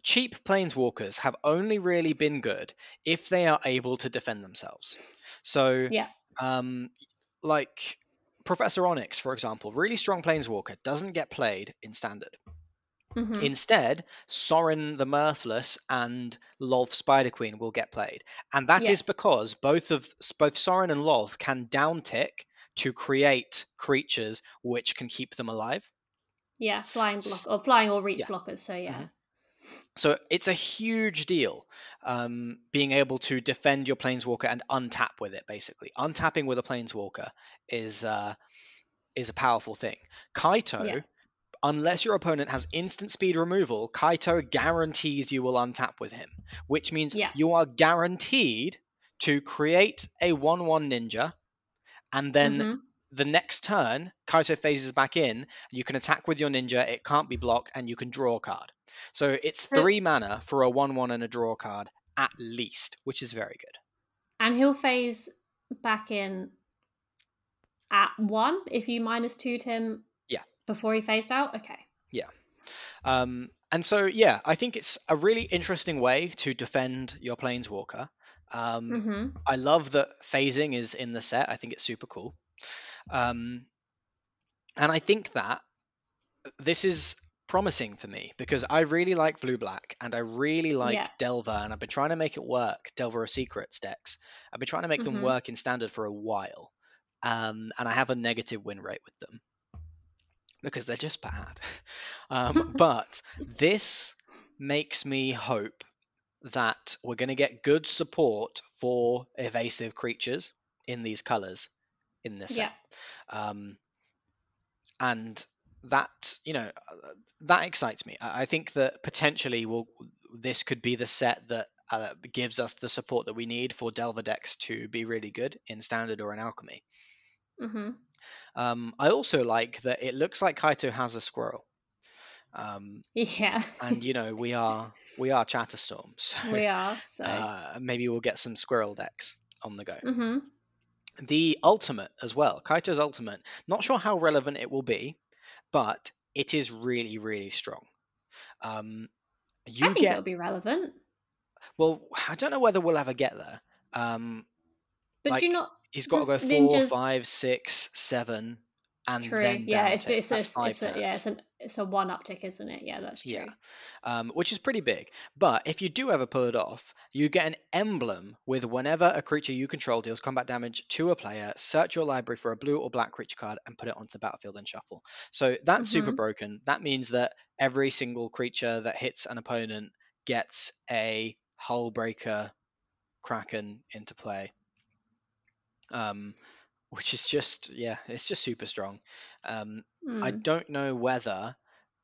cheap planeswalkers have only really been good if they are able to defend themselves. So, Yeah. Um, like Professor Onyx, for example, really strong planeswalker, doesn't get played in standard. hmm Instead, Sorin the Mirthless and Lolth Spider Queen will get played, and that is Yeah. because both of both Sorin and Lolth can downtick to create creatures which can keep them alive. Yeah, flying block or flying or reach Yeah. blockers. So yeah. Mhm. So it's a huge deal um, being able to defend your planeswalker and untap with it. Basically, untapping with a planeswalker is uh, is a powerful thing. Kaito, Yeah. unless your opponent has instant speed removal, Kaito guarantees you will untap with him, which means Yeah. you are guaranteed to create a one-one ninja, and then Mhm. the next turn, Kaito phases back in, you can attack with your ninja, it can't be blocked, and you can draw a card. So it's So- three mana for a 1 1 and a draw card, at least, which is very good. And he'll phase back in at one if you minus two him. Yeah. Before he phased out. Okay. Yeah. Um, and so, yeah, I think it's a really interesting way to defend your Planeswalker. Um, hmm I love that phasing is in the set. I think it's super cool. Um, and I think that this is promising for me because I really like blue black and I really like Yeah. Delver and I've been trying to make it work. Delver of Secrets decks. I've been trying to make them Mhm. work in standard for a while. Um, and I have a negative win rate with them. because they're just bad. [laughs] Um, [laughs] but this makes me hope that we're going to get good support for evasive creatures in these colors in this Yeah. set. Um, and that you know uh, that excites me. I think that potentially will this could be the set that uh, gives us the support that we need for Delver decks to be really good in standard or in alchemy. hmm Um, I also like that it looks like Kaito has a squirrel. Um, Yeah. and you know we are we are Chatterstorm, [laughs] so we are. So. uh, maybe we'll get some squirrel decks on the go. hmm The ultimate as well, Kaito's ultimate. Not sure how relevant it will be, but it is really really strong. Um, you I think get it'll be relevant. well. I don't know whether we'll ever get there. Um, But do you like, not? he's got to go four, ninjas- five, six, seven, and True. then Yeah. down It's it's it's, five it's a, yeah. It's an it's a one uptick, isn't it? Yeah, that's true. Yeah. um, which is pretty big. But if you do ever pull it off, you get an emblem with whenever a creature you control deals combat damage to a player, search your library for a blue or black creature card and put it onto the battlefield and shuffle. So that's super Mhm. broken. That means that every single creature that hits an opponent gets a Hullbreaker kraken into play. Um, which is just yeah, it's just super strong. Um, I Mm. don't know whether,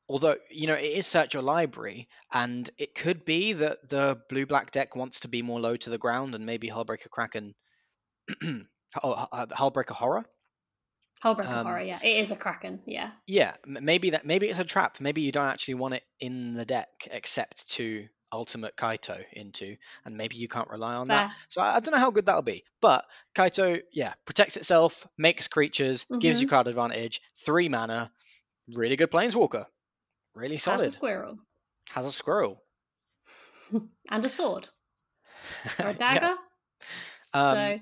although you know it is search your library, and it could be that the blue black deck wants to be more low to the ground, and maybe Hullbreaker Kraken, [clears throat] oh, uh, Hullbreaker Horror. Hullbreaker um, horror. Yeah, it is a kraken. Yeah. Yeah, maybe that maybe it's a trap. Maybe you don't actually want it in the deck except to ultimate Kaito into, and maybe you can't rely on that. So I, I don't know how good that'll be. But Kaito, yeah, protects itself, makes creatures, gives you Mhm. card advantage, three mana, really good planeswalker, really solid. Has a squirrel has a squirrel. [laughs] and a sword [laughs] or a Yeah, dagger. um, so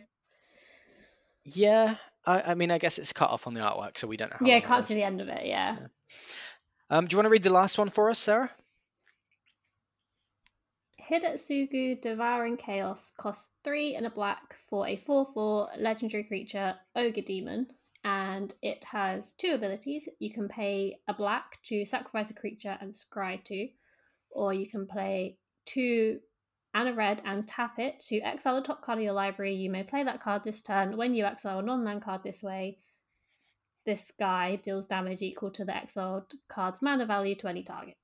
yeah. I, I mean, I guess it's cut off on the artwork, so we don't know. How yeah, can't see the end of it. Yeah. Um, do you want to read the last one for us, Sarah? Hidetsugu Devouring Chaos costs three and a black for a 4 4 legendary creature, Ogre Demon, and it has two abilities. You can pay a black to sacrifice a creature and scry two, or you can play two and a red and tap it to exile the top card of your library. You may play that card this turn. When you exile a non land card this way, this guy deals damage equal to the exiled card's mana value to any target.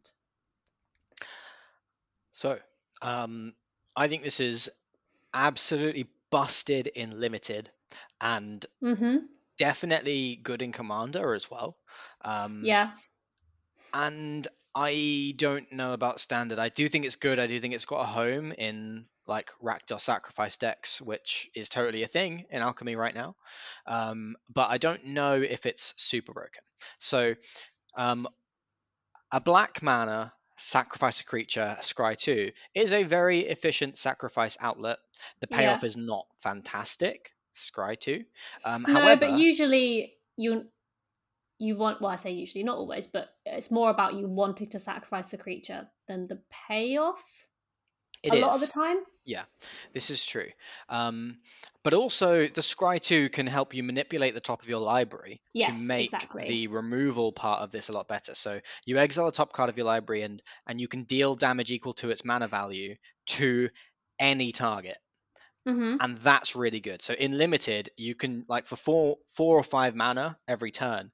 So, um, I think this is absolutely busted in limited, and Mm-hmm. definitely good in commander as well. Um, Yeah. and I don't know about standard. I do think it's good. I do think it's got a home in like Rakdos sacrifice decks, which is totally a thing in alchemy right now. Um, but I don't know if it's super broken. So, um, a black mana sacrifice a creature, scry two is a very efficient sacrifice outlet. The Yeah. payoff is not fantastic. Scry two. Um, No, however, but usually you you want well, I say usually, not always, but it's more about you wanting to sacrifice the creature than the payoff it a lot of the time. Yeah, this is true. Um, but also, the Scry 2 can help you manipulate the top of your library Yes, to make exactly. the removal part of this a lot better. So you exile the top card of your library and, and you can deal damage equal to its mana value to any target. hmm And that's really good. So in limited, you can like for four four or five mana every turn,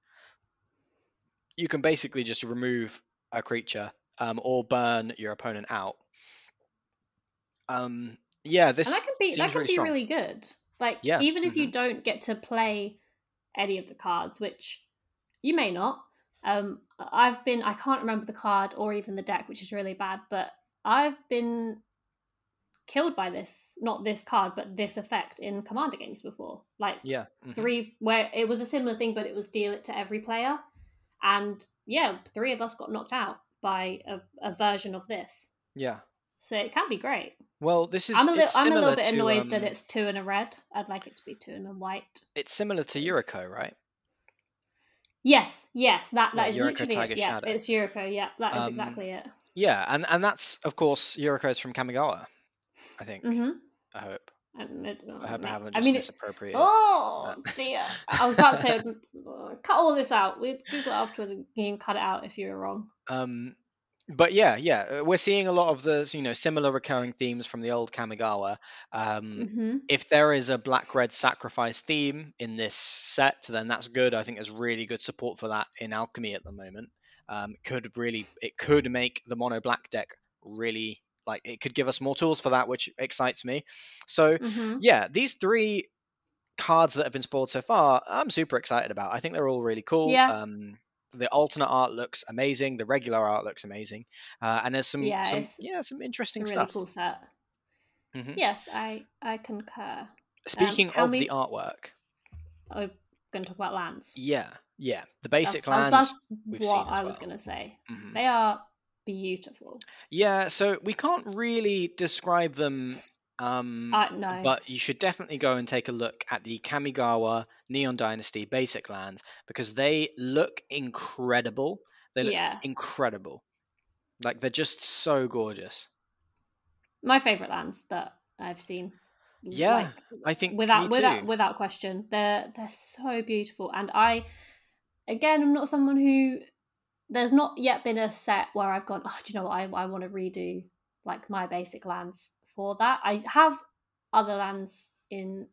you can basically just remove a creature um, or burn your opponent out. Um, yeah, this And that can be that can really be strong. really good. Like Yeah, even if you mhm. don't get to play any of the cards, which you may not. Um, I've been I can't remember the card or even the deck, which is really bad, but I've been killed by this, not this card, but this effect in commander games before. Like Yeah. mhm. three where it was a similar thing but it was deal it to every player and yeah three of us got knocked out by a, a version of this Yeah. so it can be great Well, this is i'm a little i'm a little bit to, annoyed that um, it's two and a red i'd like it to be two and a white it's similar to Yuriko, right? yes yes that that is Yeah, Yuriko literally Tiger it yeah Shadow. it's Yuriko yeah that is Um, exactly it Yeah, and and that's of course Yuriko's from Kamigawa, I think. hmm I hope. It- I hope I haven't I just mean, it, misappropriated. oh Uh, [laughs] dear! I was about to say, [laughs] cut all this out. We'd Google it afterwards and you can cut it out if you're wrong. Um, but yeah, yeah, uh, we're seeing a lot of the you know similar recurring themes from the old Kamigawa. Um, hmm if there is a black red sacrifice theme in this set, then that's good. I think there's really good support for that in alchemy at the moment. Um, could really it could make the mono black deck really like it could give us more tools for that, which excites me. So hmm yeah, these three cards that have been spoiled so far, I'm super excited about. I think they're all really cool. Yeah. Um, the alternate art looks amazing. The regular art looks amazing, uh, and there's some, Yeah, some it's- yeah, some interesting really stuff. cool set. Mhm. Yes, I I concur. Speaking how of many- the artwork, We're going to talk about lands. yeah, yeah, the basic that's, lands. That's we've what I was well. going to say. mhm. They are beautiful. Yeah, so we can't really describe them. Um, I no. But you should definitely go and take a look at the Kamigawa Neon Dynasty basic lands because they look incredible. They look Yeah. incredible. Like they're just so gorgeous. my favorite lands that I've seen. Yeah, like, I think without without without question, they're they're so beautiful. And I, again, I'm not someone who. There's not yet been a set where I've gone. Oh, do you know what? I I want to redo like my basic lands for that. I have other lands in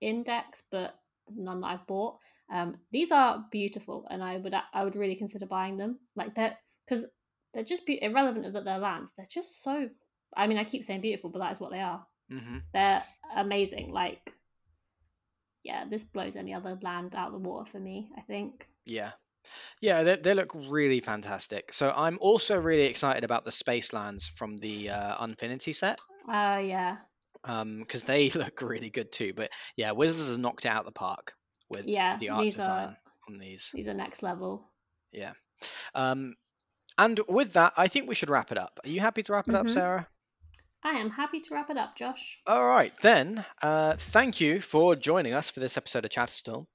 index, but none that I've bought. Um, these are beautiful, and I would I would really consider buying them. Like that because they're just be- irrelevant that they're lands. They're just so. I mean, I keep saying beautiful, but that is what they are. hmm They're amazing. Like, yeah, this blows any other land out of the water for me. I think. Yeah. Yeah, they, they look really fantastic. So I'm also really excited about the space lands from the uh, Unfinity set Uh yeah, Um, because they [laughs] look really good too. But yeah, Wizards has knocked it out the park with yeah. the art design are on these. these are next level. Yeah. Um, and with that, I think we should wrap it up. Are you happy to wrap it up, Mhm. Sarah? I am happy to wrap it up, Josh. All right, then. Uh, thank you for joining us for this episode of Chatterstorm,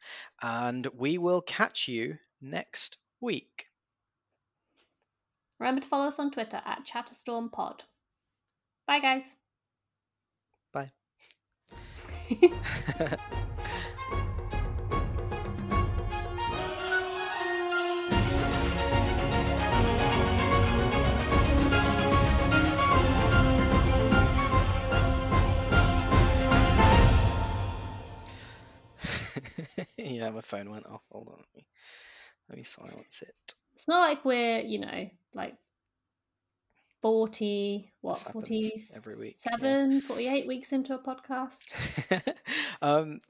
and we will catch you next week. Remember to follow us on Twitter at ChatterstormPod. Bye, guys. Bye. [laughs] yeah, my phone went off. Hold on. Let me, silence it. It's not like we're, you know, like 40, what, 40, every week, yeah. 7, 48 weeks into a podcast. [laughs] um,